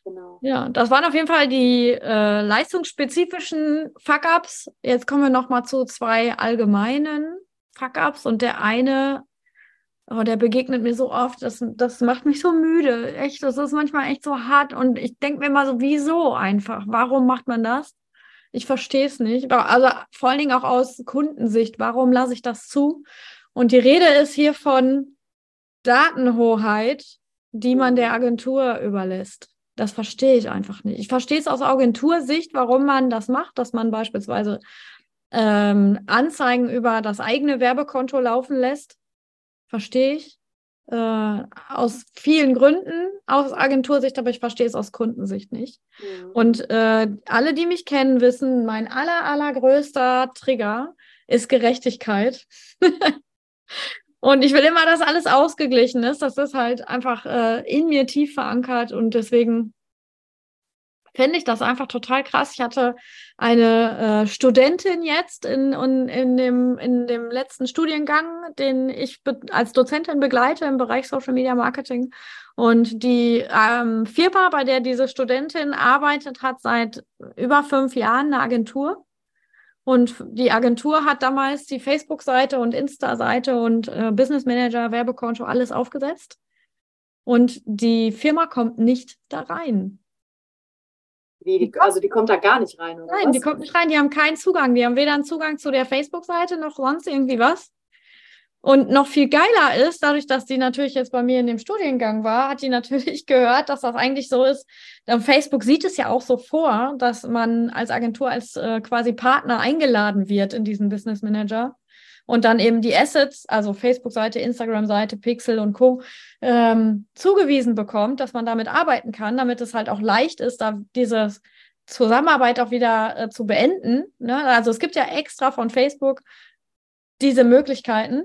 Genau. Ja, das waren auf jeden Fall die äh, leistungsspezifischen Fuck-Ups. Jetzt kommen wir nochmal zu zwei allgemeinen Fuck-Ups und der eine, oh, der begegnet mir so oft, das, das macht mich so müde. Echt, das ist manchmal echt so hart und ich denke mir immer so, wieso einfach? Warum macht man das? Ich verstehe es nicht. Also vor allen Dingen auch aus Kundensicht, warum lasse ich das zu? Und die Rede ist hier von Datenhoheit, die man der Agentur überlässt. Das verstehe ich einfach nicht. Ich verstehe es aus Agentursicht, warum man das macht, dass man beispielsweise ähm, Anzeigen über das eigene Werbekonto laufen lässt. Verstehe ich. Äh, aus vielen Gründen aus Agentursicht, aber ich verstehe es aus Kundensicht nicht. Mhm. Und äh, alle, die mich kennen, wissen, mein aller, allergrößter Trigger ist Gerechtigkeit. Und ich will immer, dass alles ausgeglichen ist. Das ist halt einfach äh, in mir tief verankert und deswegen finde ich das einfach total krass. Ich hatte eine äh, Studentin jetzt in, in, in, dem, in dem letzten Studiengang, den ich als Dozentin begleite im Bereich Social Media Marketing. Und die ähm, Firma, bei der diese Studentin arbeitet, hat seit über fünf Jahren eine Agentur. Und die Agentur hat damals die Facebook-Seite und Insta-Seite und äh, Business Manager, Werbekonto, alles aufgesetzt. Und die Firma kommt nicht da rein. Wie, die, also die kommt da gar nicht rein, oder? Nein, was? die kommt nicht rein. Die haben keinen Zugang. Die haben weder einen Zugang zu der Facebook-Seite noch sonst irgendwie was. Und noch viel geiler ist, dadurch, dass die natürlich jetzt bei mir in dem Studiengang war, hat die natürlich gehört, dass das eigentlich so ist. Facebook sieht es ja auch so vor, dass man als Agentur, als äh, quasi Partner eingeladen wird in diesen Business Manager und dann eben die Assets, also Facebook-Seite, Instagram-Seite, Pixel und Co. Ähm, zugewiesen bekommt, dass man damit arbeiten kann, damit es halt auch leicht ist, da diese Zusammenarbeit auch wieder äh, zu beenden. Ne? Also es gibt ja extra von Facebook diese Möglichkeiten.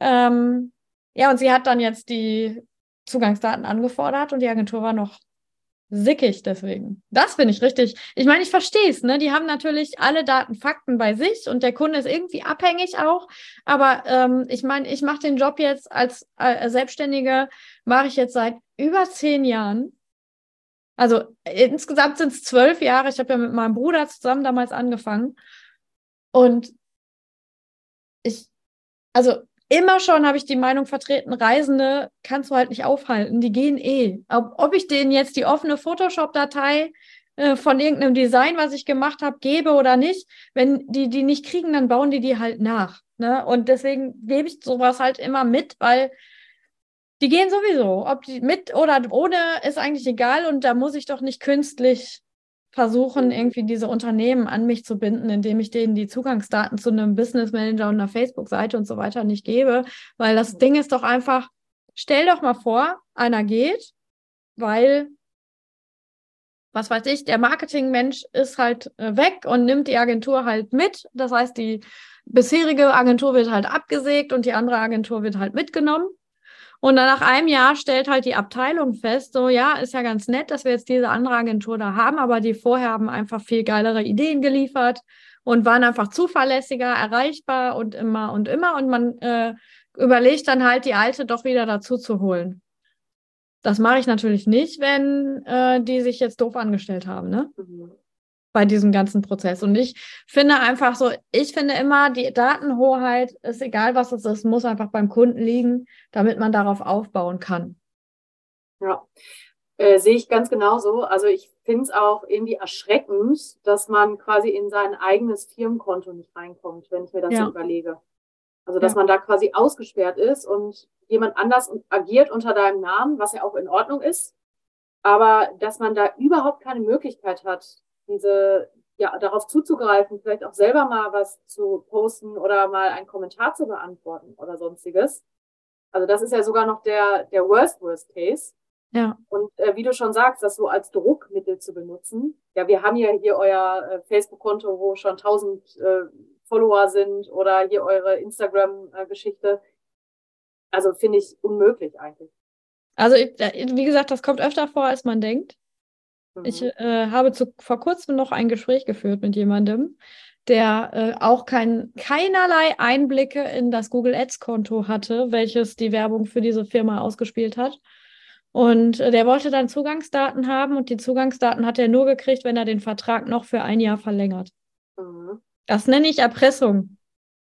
Ähm, ja, und sie hat dann jetzt die Zugangsdaten angefordert und die Agentur war noch sickig deswegen. Das finde ich richtig. Ich meine, ich verstehe es, ne? Die haben natürlich alle Daten, Fakten bei sich und der Kunde ist irgendwie abhängig auch. Aber ähm, ich meine, ich mache den Job jetzt als äh, Selbstständige, mache ich jetzt seit über zehn Jahren. Also insgesamt sind es zwölf Jahre. Ich habe ja mit meinem Bruder zusammen damals angefangen. Und ich, also immer schon habe ich die Meinung vertreten, Reisende kannst du halt nicht aufhalten, die gehen eh. Ob, ob ich denen jetzt die offene Photoshop-Datei äh, von irgendeinem Design, was ich gemacht habe, gebe oder nicht, wenn die die nicht kriegen, dann bauen die die halt nach. Ne? Und deswegen gebe ich sowas halt immer mit, weil die gehen sowieso. Ob die mit oder ohne, ist eigentlich egal und da muss ich doch nicht künstlich versuchen, mhm. irgendwie diese Unternehmen an mich zu binden, indem ich denen die Zugangsdaten zu einem Business Manager und einer Facebook-Seite und so weiter nicht gebe. Weil das mhm. Ding ist doch einfach, stell doch mal vor, einer geht, weil, was weiß ich, der Marketingmensch ist halt äh, weg und nimmt die Agentur halt mit. Das heißt, die bisherige Agentur wird halt abgesägt und die andere Agentur wird halt mitgenommen. Und dann nach einem Jahr stellt halt die Abteilung fest, so ja, ist ja ganz nett, dass wir jetzt diese andere Agentur da haben, aber die vorher haben einfach viel geilere Ideen geliefert und waren einfach zuverlässiger, erreichbar und immer und immer. Und man äh, überlegt dann halt, die alte doch wieder dazu zu holen. Das mache ich natürlich nicht, wenn äh, die sich jetzt doof angestellt haben, ne? Mhm bei diesem ganzen Prozess. Und ich finde einfach so, ich finde immer, die Datenhoheit ist egal, was es ist, muss einfach beim Kunden liegen, damit man darauf aufbauen kann. Ja, äh, sehe ich ganz genauso. Also ich finde es auch irgendwie erschreckend, dass man quasi in sein eigenes Firmenkonto nicht reinkommt, wenn ich mir das ja. so überlege. Also dass ja. man da quasi ausgesperrt ist und jemand anders agiert unter deinem Namen, was ja auch in Ordnung ist. Aber dass man da überhaupt keine Möglichkeit hat, diese, ja, darauf zuzugreifen, vielleicht auch selber mal was zu posten oder mal einen Kommentar zu beantworten oder sonstiges. Also das ist ja sogar noch der, der worst, worst case. Ja. Und äh, wie du schon sagst, das so als Druckmittel zu benutzen. Ja, wir haben ja hier euer äh, Facebook-Konto, wo schon tausend äh, Follower sind oder hier eure Instagram-Geschichte. also finde ich unmöglich eigentlich. Also wie gesagt, das kommt öfter vor, als man denkt. Ich mhm. äh, habe zu, vor kurzem noch ein Gespräch geführt mit jemandem, der äh, auch kein, keinerlei Einblicke in das Google Ads-Konto hatte, welches die Werbung für diese Firma ausgespielt hat. Und äh, der wollte dann Zugangsdaten haben und die Zugangsdaten hat er nur gekriegt, wenn er den Vertrag noch für ein Jahr verlängert. Mhm. Das nenne ich Erpressung.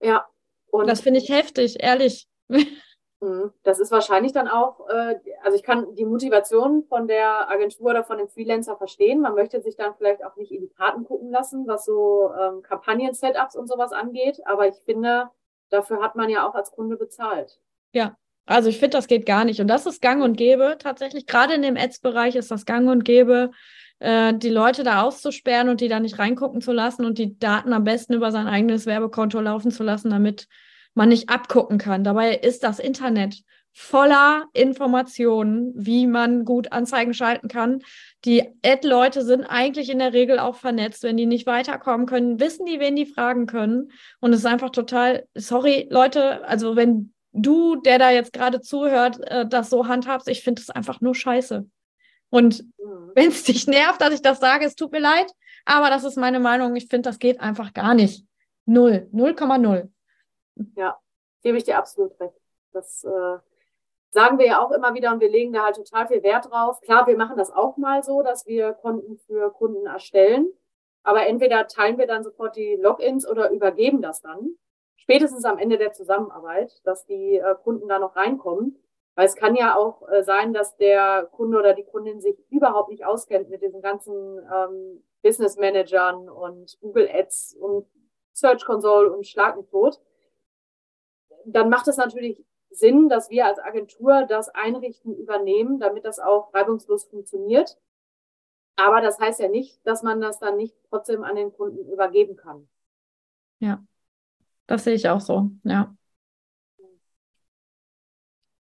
Ja. Und das finde ich heftig, ehrlich. Mhm. Das ist wahrscheinlich dann auch, äh, also ich kann die Motivation von der Agentur oder von dem Freelancer verstehen. Man möchte sich dann vielleicht auch nicht in die Karten gucken lassen, was so ähm, Kampagnen-Setups und sowas angeht. Aber ich finde, dafür hat man ja auch als Kunde bezahlt. Ja, also ich finde, das geht gar nicht. Und das ist gang und gäbe. Tatsächlich, gerade in dem Ads-Bereich ist das gang und gäbe, äh, die Leute da auszusperren und die da nicht reingucken zu lassen und die Daten am besten über sein eigenes Werbekonto laufen zu lassen, damit man nicht abgucken kann. Dabei ist das Internet voller Informationen, wie man gut Anzeigen schalten kann. Die Ad-Leute sind eigentlich in der Regel auch vernetzt. Wenn die nicht weiterkommen können, wissen die, wen die fragen können. Und es ist einfach total, sorry, Leute, also wenn du, der da jetzt gerade zuhört, äh, das so handhabst, ich finde es einfach nur scheiße. Und mhm. wenn es dich nervt, dass ich das sage, es tut mir leid, aber das ist meine Meinung. Ich finde, das geht einfach gar nicht. Null, 0,0. Ja, gebe ich dir absolut recht. Das äh, sagen wir ja auch immer wieder und wir legen da halt total viel Wert drauf. Klar, wir machen das auch mal so, dass wir Konten für Kunden erstellen. Aber entweder teilen wir dann sofort die Logins oder übergeben das dann. Spätestens am Ende der Zusammenarbeit, dass die äh, Kunden da noch reinkommen. Weil es kann ja auch äh, sein, dass der Kunde oder die Kundin sich überhaupt nicht auskennt mit diesen ganzen ähm, Business Managern und Google Ads und Search Console und Schlag Tod dann macht es natürlich Sinn, dass wir als Agentur das Einrichten übernehmen, damit das auch reibungslos funktioniert. Aber das heißt ja nicht, dass man das dann nicht trotzdem an den Kunden übergeben kann. Ja, das sehe ich auch so, ja.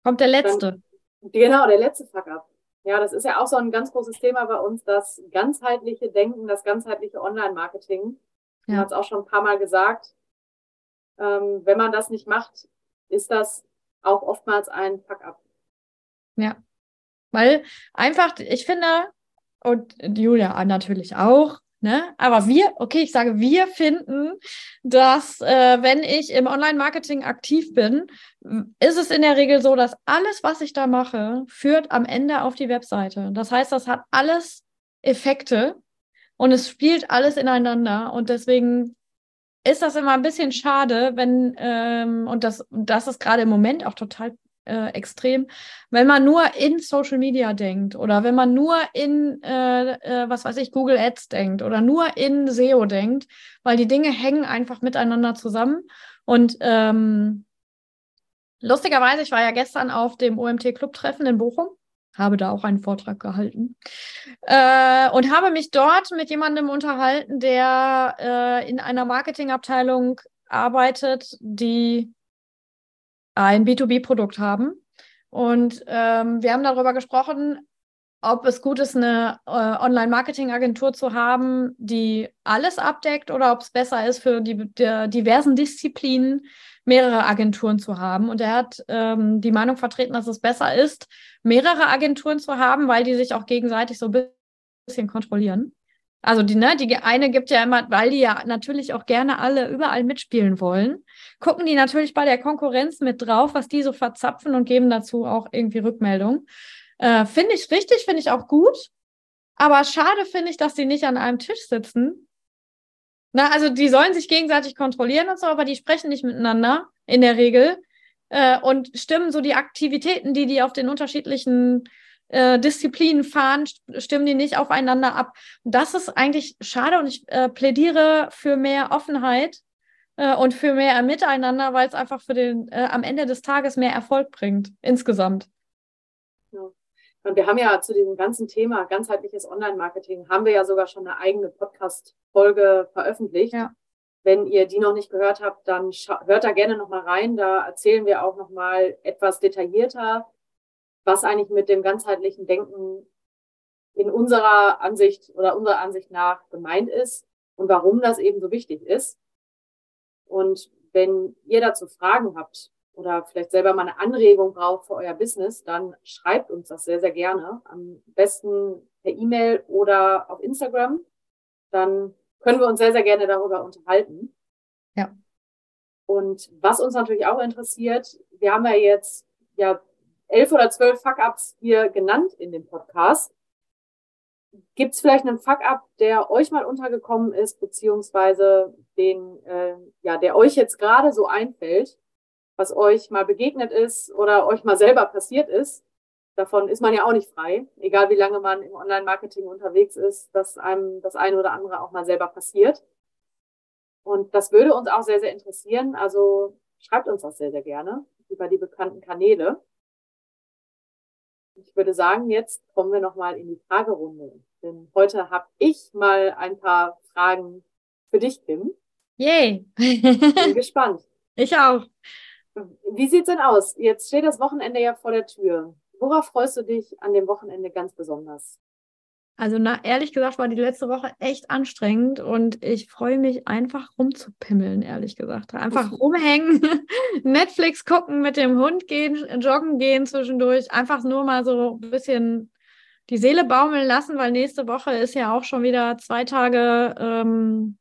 Kommt der letzte. Dann, genau, der letzte Fuck-up. Ja, das ist ja auch so ein ganz großes Thema bei uns, das ganzheitliche Denken, das ganzheitliche Online-Marketing. Ja. Man hat es auch schon ein paar Mal gesagt. Ähm, wenn man das nicht macht, ist das auch oftmals ein Fuck-up. Ja, weil einfach, ich finde, und Julia natürlich auch, ne? Aber wir, okay, ich sage, wir finden, dass äh, wenn ich im Online-Marketing aktiv bin, ist es in der Regel so, dass alles, was ich da mache, führt am Ende auf die Webseite. Das heißt, das hat alles Effekte und es spielt alles ineinander und deswegen ist das immer ein bisschen schade, wenn, ähm, und das, das ist gerade im Moment auch total äh, extrem, wenn man nur in Social Media denkt oder wenn man nur in, äh, äh, was weiß ich, Google Ads denkt oder nur in SEO denkt, weil die Dinge hängen einfach miteinander zusammen. Und ähm, lustigerweise, ich war ja gestern auf dem OMT-Club-Treffen in Bochum habe da auch einen Vortrag gehalten äh, und habe mich dort mit jemandem unterhalten, der äh, in einer Marketingabteilung arbeitet, die ein B2B-Produkt haben. Und ähm, wir haben darüber gesprochen, ob es gut ist, eine äh, Online-Marketing-Agentur zu haben, die alles abdeckt oder ob es besser ist, für die, die diversen Disziplinen mehrere Agenturen zu haben. Und er hat ähm, die Meinung vertreten, dass es besser ist, mehrere Agenturen zu haben, weil die sich auch gegenseitig so ein bisschen kontrollieren. Also die, ne, die eine gibt ja immer, weil die ja natürlich auch gerne alle überall mitspielen wollen, gucken die natürlich bei der Konkurrenz mit drauf, was die so verzapfen und geben dazu auch irgendwie Rückmeldung. Äh, finde ich richtig, finde ich auch gut. Aber schade finde ich, dass die nicht an einem Tisch sitzen. Na, also die sollen sich gegenseitig kontrollieren und so, aber die sprechen nicht miteinander in der Regel äh, und stimmen so die Aktivitäten, die die auf den unterschiedlichen äh, Disziplinen fahren, stimmen die nicht aufeinander ab. Und das ist eigentlich schade und ich äh, plädiere für mehr Offenheit äh, und für mehr Miteinander, weil es einfach für den äh, am Ende des Tages mehr Erfolg bringt insgesamt. Und wir haben ja zu diesem ganzen Thema ganzheitliches Online-Marketing haben wir ja sogar schon eine eigene Podcast-Folge veröffentlicht. Ja. Wenn ihr die noch nicht gehört habt, dann hört da gerne nochmal rein. Da erzählen wir auch nochmal etwas detaillierter, was eigentlich mit dem ganzheitlichen Denken in unserer Ansicht oder unserer Ansicht nach gemeint ist und warum das eben so wichtig ist. Und wenn ihr dazu Fragen habt oder vielleicht selber mal eine Anregung braucht für euer Business, dann schreibt uns das sehr, sehr gerne. Am besten per E-Mail oder auf Instagram. Dann können wir uns sehr, sehr gerne darüber unterhalten. Ja. Und was uns natürlich auch interessiert, wir haben ja jetzt ja elf oder zwölf Fuck-Ups hier genannt in dem Podcast. Gibt es vielleicht einen Fuck-Up, der euch mal untergekommen ist, beziehungsweise den, äh, ja, der euch jetzt gerade so einfällt, was euch mal begegnet ist oder euch mal selber passiert ist? Davon ist man ja auch nicht frei, egal wie lange man im Online-Marketing unterwegs ist, dass einem das eine oder andere auch mal selber passiert. Und das würde uns auch sehr, sehr interessieren. Also schreibt uns das sehr, sehr gerne über die bekannten Kanäle. Ich würde sagen, jetzt kommen wir nochmal in die Fragerunde. Denn heute habe ich mal ein paar Fragen für dich, Kim. Yay! Bin gespannt. Ich auch. Wie sieht's denn aus? Jetzt steht das Wochenende ja vor der Tür. Worauf freust du dich an dem Wochenende ganz besonders? Also na, ehrlich gesagt war die letzte Woche echt anstrengend und ich freue mich einfach rumzupimmeln, ehrlich gesagt. Einfach rumhängen, Netflix gucken, mit dem Hund gehen, joggen gehen zwischendurch, einfach nur mal so ein bisschen die Seele baumeln lassen, weil nächste Woche ist ja auch schon wieder zwei Tage ähm,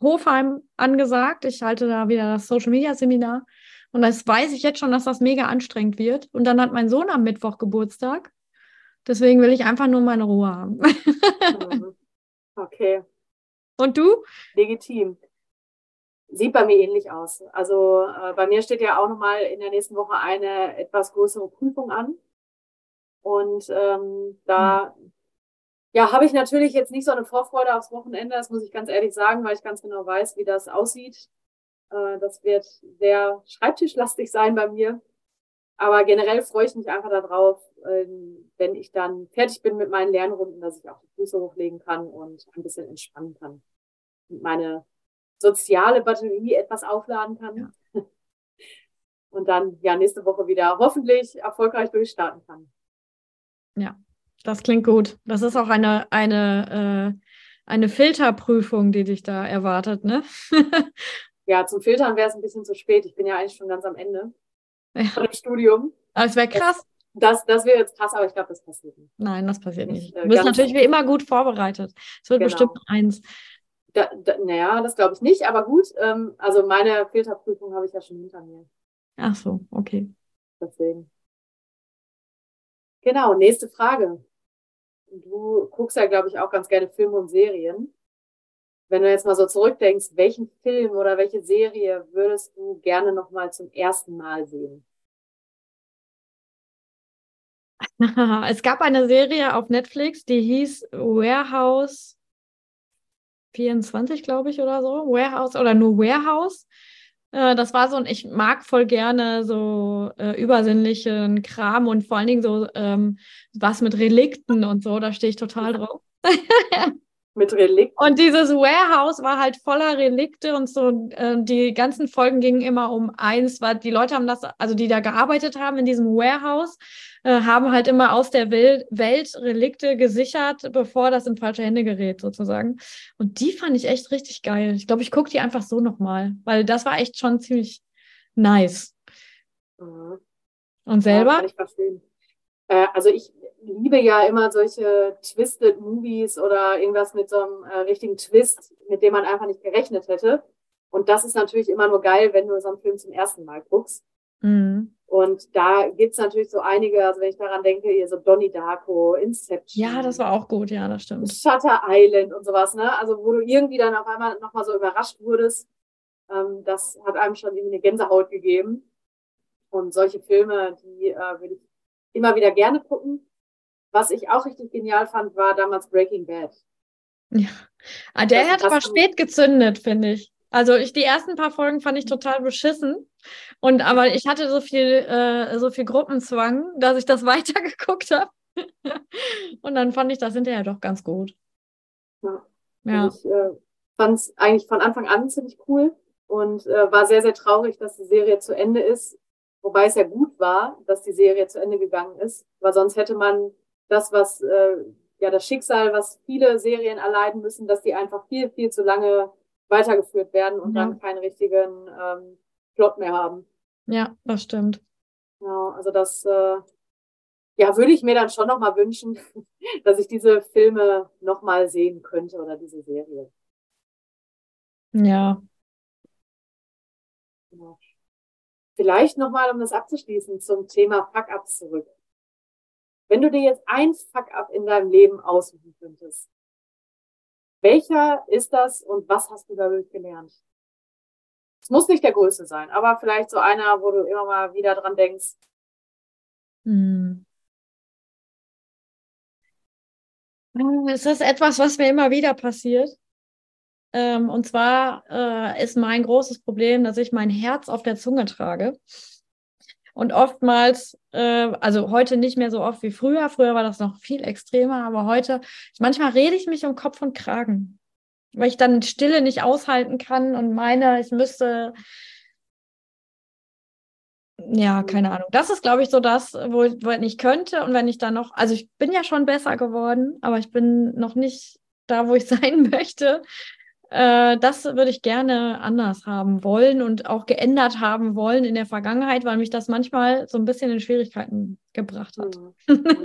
Hofheim angesagt. Ich halte da wieder das Social Media Seminar und das weiß ich jetzt schon, dass das mega anstrengend wird. Und dann hat mein Sohn am Mittwoch Geburtstag. Deswegen will ich einfach nur meine Ruhe haben. Mhm. okay. Und du? Legitim. Sieht bei mir ähnlich aus. Also äh, bei mir steht ja auch nochmal in der nächsten Woche eine etwas größere Prüfung an. Und ähm, da mhm. ja, habe ich natürlich jetzt nicht so eine Vorfreude aufs Wochenende, das muss ich ganz ehrlich sagen, weil ich ganz genau weiß, wie das aussieht. Äh, das wird sehr schreibtischlastig sein bei mir. Aber generell freue ich mich einfach darauf, ähm, wenn ich dann fertig bin mit meinen Lernrunden, dass ich auch die Füße hochlegen kann und ein bisschen entspannen kann. Und meine soziale Batterie etwas aufladen kann. Ja. Und dann ja nächste Woche wieder hoffentlich erfolgreich durchstarten kann. Ja, das klingt gut. Das ist auch eine, eine, äh, eine Filterprüfung, die dich da erwartet, ne? ja, zum Filtern wäre es ein bisschen zu spät. Ich bin ja eigentlich schon ganz am Ende ja. von dem Studium. Aber es wäre krass. Das, das wäre jetzt krass, aber ich glaube, das passiert nicht. Nein, das passiert nicht. Äh, du bist natürlich wie immer gut vorbereitet. Es wird genau. bestimmt eins. Da, da, naja, das glaube ich nicht, aber gut. Ähm, also meine Filterprüfung habe ich ja schon hinter mir. Ach so, okay. Deswegen. Genau, nächste Frage. Du guckst ja, glaube ich, auch ganz gerne Filme und Serien. Wenn du jetzt mal so zurückdenkst, welchen Film oder welche Serie würdest du gerne nochmal zum ersten Mal sehen? es gab eine Serie auf Netflix, die hieß Warehouse 24, glaube ich, oder so. Warehouse oder nur Warehouse. Äh, das war so ein, ich mag voll gerne so äh, übersinnlichen Kram und vor allen Dingen so ähm, was mit Relikten und so, da stehe ich total drauf. mit Relikten. Und dieses Warehouse war halt voller Relikte und so. Äh, die ganzen Folgen gingen immer um eins, weil die Leute haben das, also die da gearbeitet haben in diesem Warehouse, äh, haben halt immer aus der Welt, Welt Relikte gesichert, bevor das in falsche Hände gerät, sozusagen. Und die fand ich echt richtig geil. Ich glaube, ich gucke die einfach so nochmal, weil das war echt schon ziemlich nice. Mhm. Und selber? Ja, kann ich verstehen. Äh, also ich liebe ja immer solche Twisted Movies oder irgendwas mit so einem äh, richtigen Twist, mit dem man einfach nicht gerechnet hätte. Und das ist natürlich immer nur geil, wenn du so einen Film zum ersten Mal guckst. Mhm. Und da gibt's natürlich so einige, also wenn ich daran denke, hier so Donnie Darko, Inception. Ja, das war auch gut, ja, das stimmt. Shutter Island und sowas, ne? Also wo du irgendwie dann auf einmal nochmal so überrascht wurdest. Ähm, das hat einem schon irgendwie eine Gänsehaut gegeben. Und solche Filme, die äh, würde ich immer wieder gerne gucken. Was ich auch richtig genial fand, war damals Breaking Bad. Ja, ah, der das, hat aber spät gezündet, finde ich. Also ich, die ersten paar Folgen fand ich total beschissen. Und aber ich hatte so viel, äh, so viel Gruppenzwang, dass ich das weitergeguckt habe. und dann fand ich das hinterher doch ganz gut. Ja. ja. Ich äh, fand es eigentlich von Anfang an ziemlich cool und äh, war sehr, sehr traurig, dass die Serie zu Ende ist. Wobei es ja gut war, dass die Serie zu Ende gegangen ist, weil sonst hätte man das, was äh, ja das Schicksal, was viele Serien erleiden müssen, dass die einfach viel, viel zu lange weitergeführt werden und ja. dann keinen richtigen ähm, Plot mehr haben. Ja, das stimmt. Ja, also das äh, ja, würde ich mir dann schon nochmal wünschen, dass ich diese Filme nochmal sehen könnte oder diese Serie. Ja. Genau. Vielleicht nochmal, um das abzuschließen, zum Thema Fuck-Ups zurück. Wenn du dir jetzt ein Fuck-up in deinem Leben aussuchen könntest, welcher ist das und was hast du dadurch gelernt? Es muss nicht der größte sein, aber vielleicht so einer, wo du immer mal wieder dran denkst. Hm. Ist das etwas, was mir immer wieder passiert? Ähm, und zwar äh, ist mein großes Problem, dass ich mein Herz auf der Zunge trage. Und oftmals, äh, also heute nicht mehr so oft wie früher, früher war das noch viel extremer, aber heute, manchmal rede ich mich um Kopf und Kragen, weil ich dann Stille nicht aushalten kann und meine, ich müsste, ja, keine Ahnung. Das ist, glaube ich, so das, wo, wo ich könnte. Und wenn ich dann noch, also ich bin ja schon besser geworden, aber ich bin noch nicht da, wo ich sein möchte. Äh, das würde ich gerne anders haben wollen und auch geändert haben wollen in der Vergangenheit, weil mich das manchmal so ein bisschen in Schwierigkeiten gebracht hat. Mhm.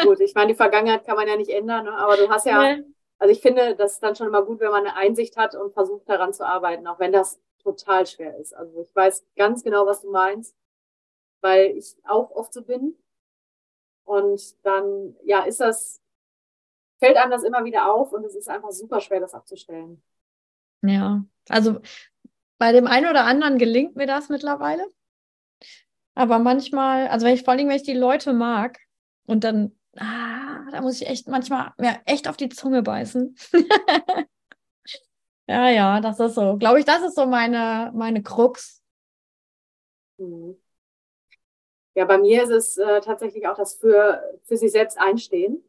Gut, ich meine, die Vergangenheit kann man ja nicht ändern, ne? aber du hast ja, also ich finde, das ist dann schon immer gut, wenn man eine Einsicht hat und versucht daran zu arbeiten, auch wenn das total schwer ist. Also ich weiß ganz genau, was du meinst, weil ich auch oft so bin. Und dann, ja, ist das, fällt einem das immer wieder auf und es ist einfach super schwer, das abzustellen. Ja, also bei dem einen oder anderen gelingt mir das mittlerweile. Aber manchmal, also wenn ich vor allem, wenn ich die Leute mag und dann, ah, da muss ich echt manchmal ja, echt auf die Zunge beißen. ja, ja, das ist so. Glaube ich, das ist so meine, meine Krux. Mhm. Ja, bei mir ist es äh, tatsächlich auch das für, für sich selbst einstehen.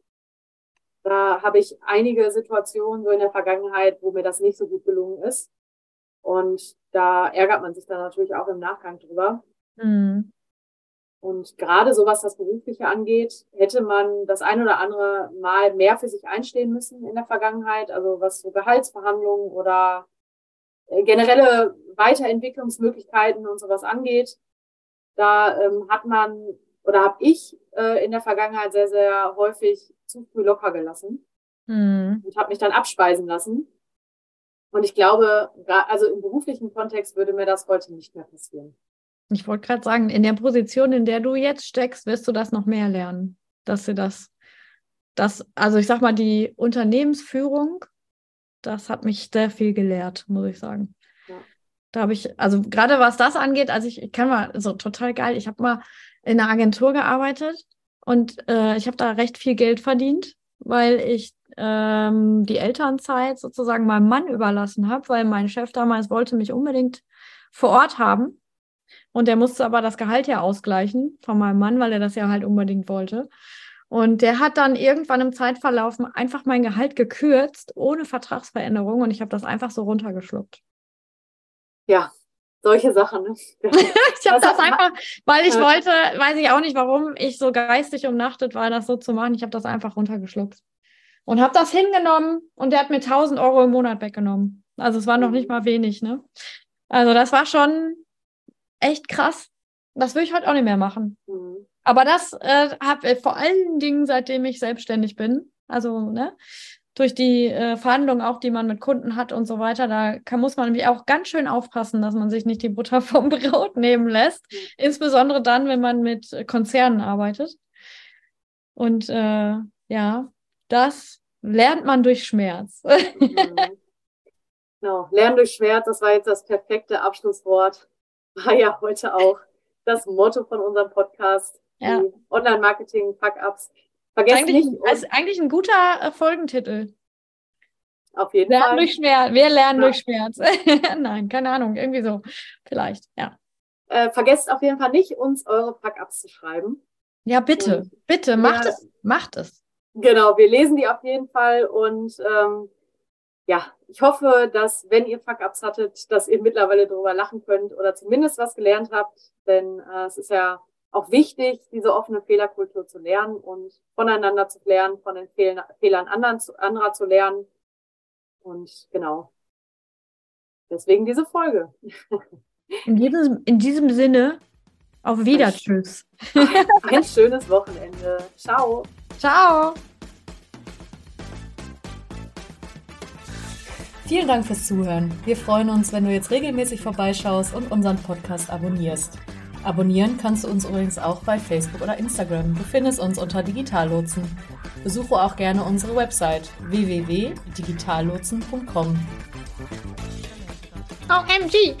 Da habe ich einige Situationen so in der Vergangenheit, wo mir das nicht so gut gelungen ist. Und da ärgert man sich dann natürlich auch im Nachgang drüber. Mhm. Und gerade so was das Berufliche angeht, hätte man das ein oder andere Mal mehr für sich einstehen müssen in der Vergangenheit. Also was so Gehaltsverhandlungen oder äh, generelle Weiterentwicklungsmöglichkeiten und sowas angeht. Da ähm, hat man oder habe ich äh, in der Vergangenheit sehr, sehr häufig zu früh locker gelassen mhm. und habe mich dann abspeisen lassen. Und ich glaube, also im beruflichen Kontext würde mir das heute nicht mehr passieren. Ich wollte gerade sagen, in der Position, in der du jetzt steckst, wirst du das noch mehr lernen, dass du das, das, also ich sag mal, die Unternehmensführung, das hat mich sehr viel gelehrt, muss ich sagen. Ja. Da habe ich, also gerade was das angeht, also ich, ich kann mal so total geil, ich habe mal in einer Agentur gearbeitet und äh, ich habe da recht viel Geld verdient, weil ich ähm, die Elternzeit sozusagen meinem Mann überlassen habe, weil mein Chef damals wollte mich unbedingt vor Ort haben. Und der musste aber das Gehalt ja ausgleichen von meinem Mann, weil er das ja halt unbedingt wollte. Und der hat dann irgendwann im Zeitverlauf einfach mein Gehalt gekürzt, ohne Vertragsveränderung. Und ich habe das einfach so runtergeschluckt. Ja, solche Sachen. Ne? ich habe das einfach, weil ich wollte, weiß ich auch nicht, warum ich so geistig umnachtet war, das so zu machen. Ich habe das einfach runtergeschluckt. Und habe das hingenommen und der hat mir 1000 Euro im Monat weggenommen. Also es war noch nicht mhm. mal wenig, ne? Also das war schon echt krass. Das würde ich heute auch nicht mehr machen. Mhm. Aber das äh, habe ich vor allen Dingen, seitdem ich selbstständig bin, also ne, durch die äh, Verhandlungen auch, die man mit Kunden hat und so weiter, da kann, muss man nämlich auch ganz schön aufpassen, dass man sich nicht die Butter vom Brot nehmen lässt. Insbesondere dann, wenn man mit Konzernen arbeitet. Und äh, ja, das lernt man durch Schmerz. Genau, Lernen durch Schmerz, das war jetzt das perfekte Abschlusswort. War ja heute auch das Motto von unserem Podcast ja. Online-Marketing, Fuck-Ups. Vergesst eigentlich, nicht. Ist eigentlich ein guter äh, Folgentitel. Auf jeden lernen Fall. Durch Schmerz. Wir lernen ja. durch Schmerz. Nein, keine Ahnung, irgendwie so. Vielleicht, ja. Äh, vergesst auf jeden Fall nicht, uns eure Fuck-Ups zu schreiben. Ja, bitte, und, bitte, macht ja, es. Macht es. Genau, wir lesen die auf jeden Fall und ähm, ja, ich hoffe, dass, wenn ihr Fuck-Ups hattet, dass ihr mittlerweile darüber lachen könnt oder zumindest was gelernt habt, denn äh, es ist ja auch wichtig, diese offene Fehlerkultur zu lernen und voneinander zu lernen, von den Fehl Fehlern anderen zu, anderer zu lernen. Und genau. Deswegen diese Folge. In diesem, in diesem Sinne, auf Wieder. Tschüss. Ein schönes Wochenende. Ciao. Ciao. Vielen Dank fürs Zuhören. Wir freuen uns, wenn du jetzt regelmäßig vorbeischaust und unseren Podcast abonnierst. Abonnieren kannst du uns übrigens auch bei Facebook oder Instagram. Du findest uns unter Digitallotsen. Besuche auch gerne unsere Website www.digitallotsen.com. OMG!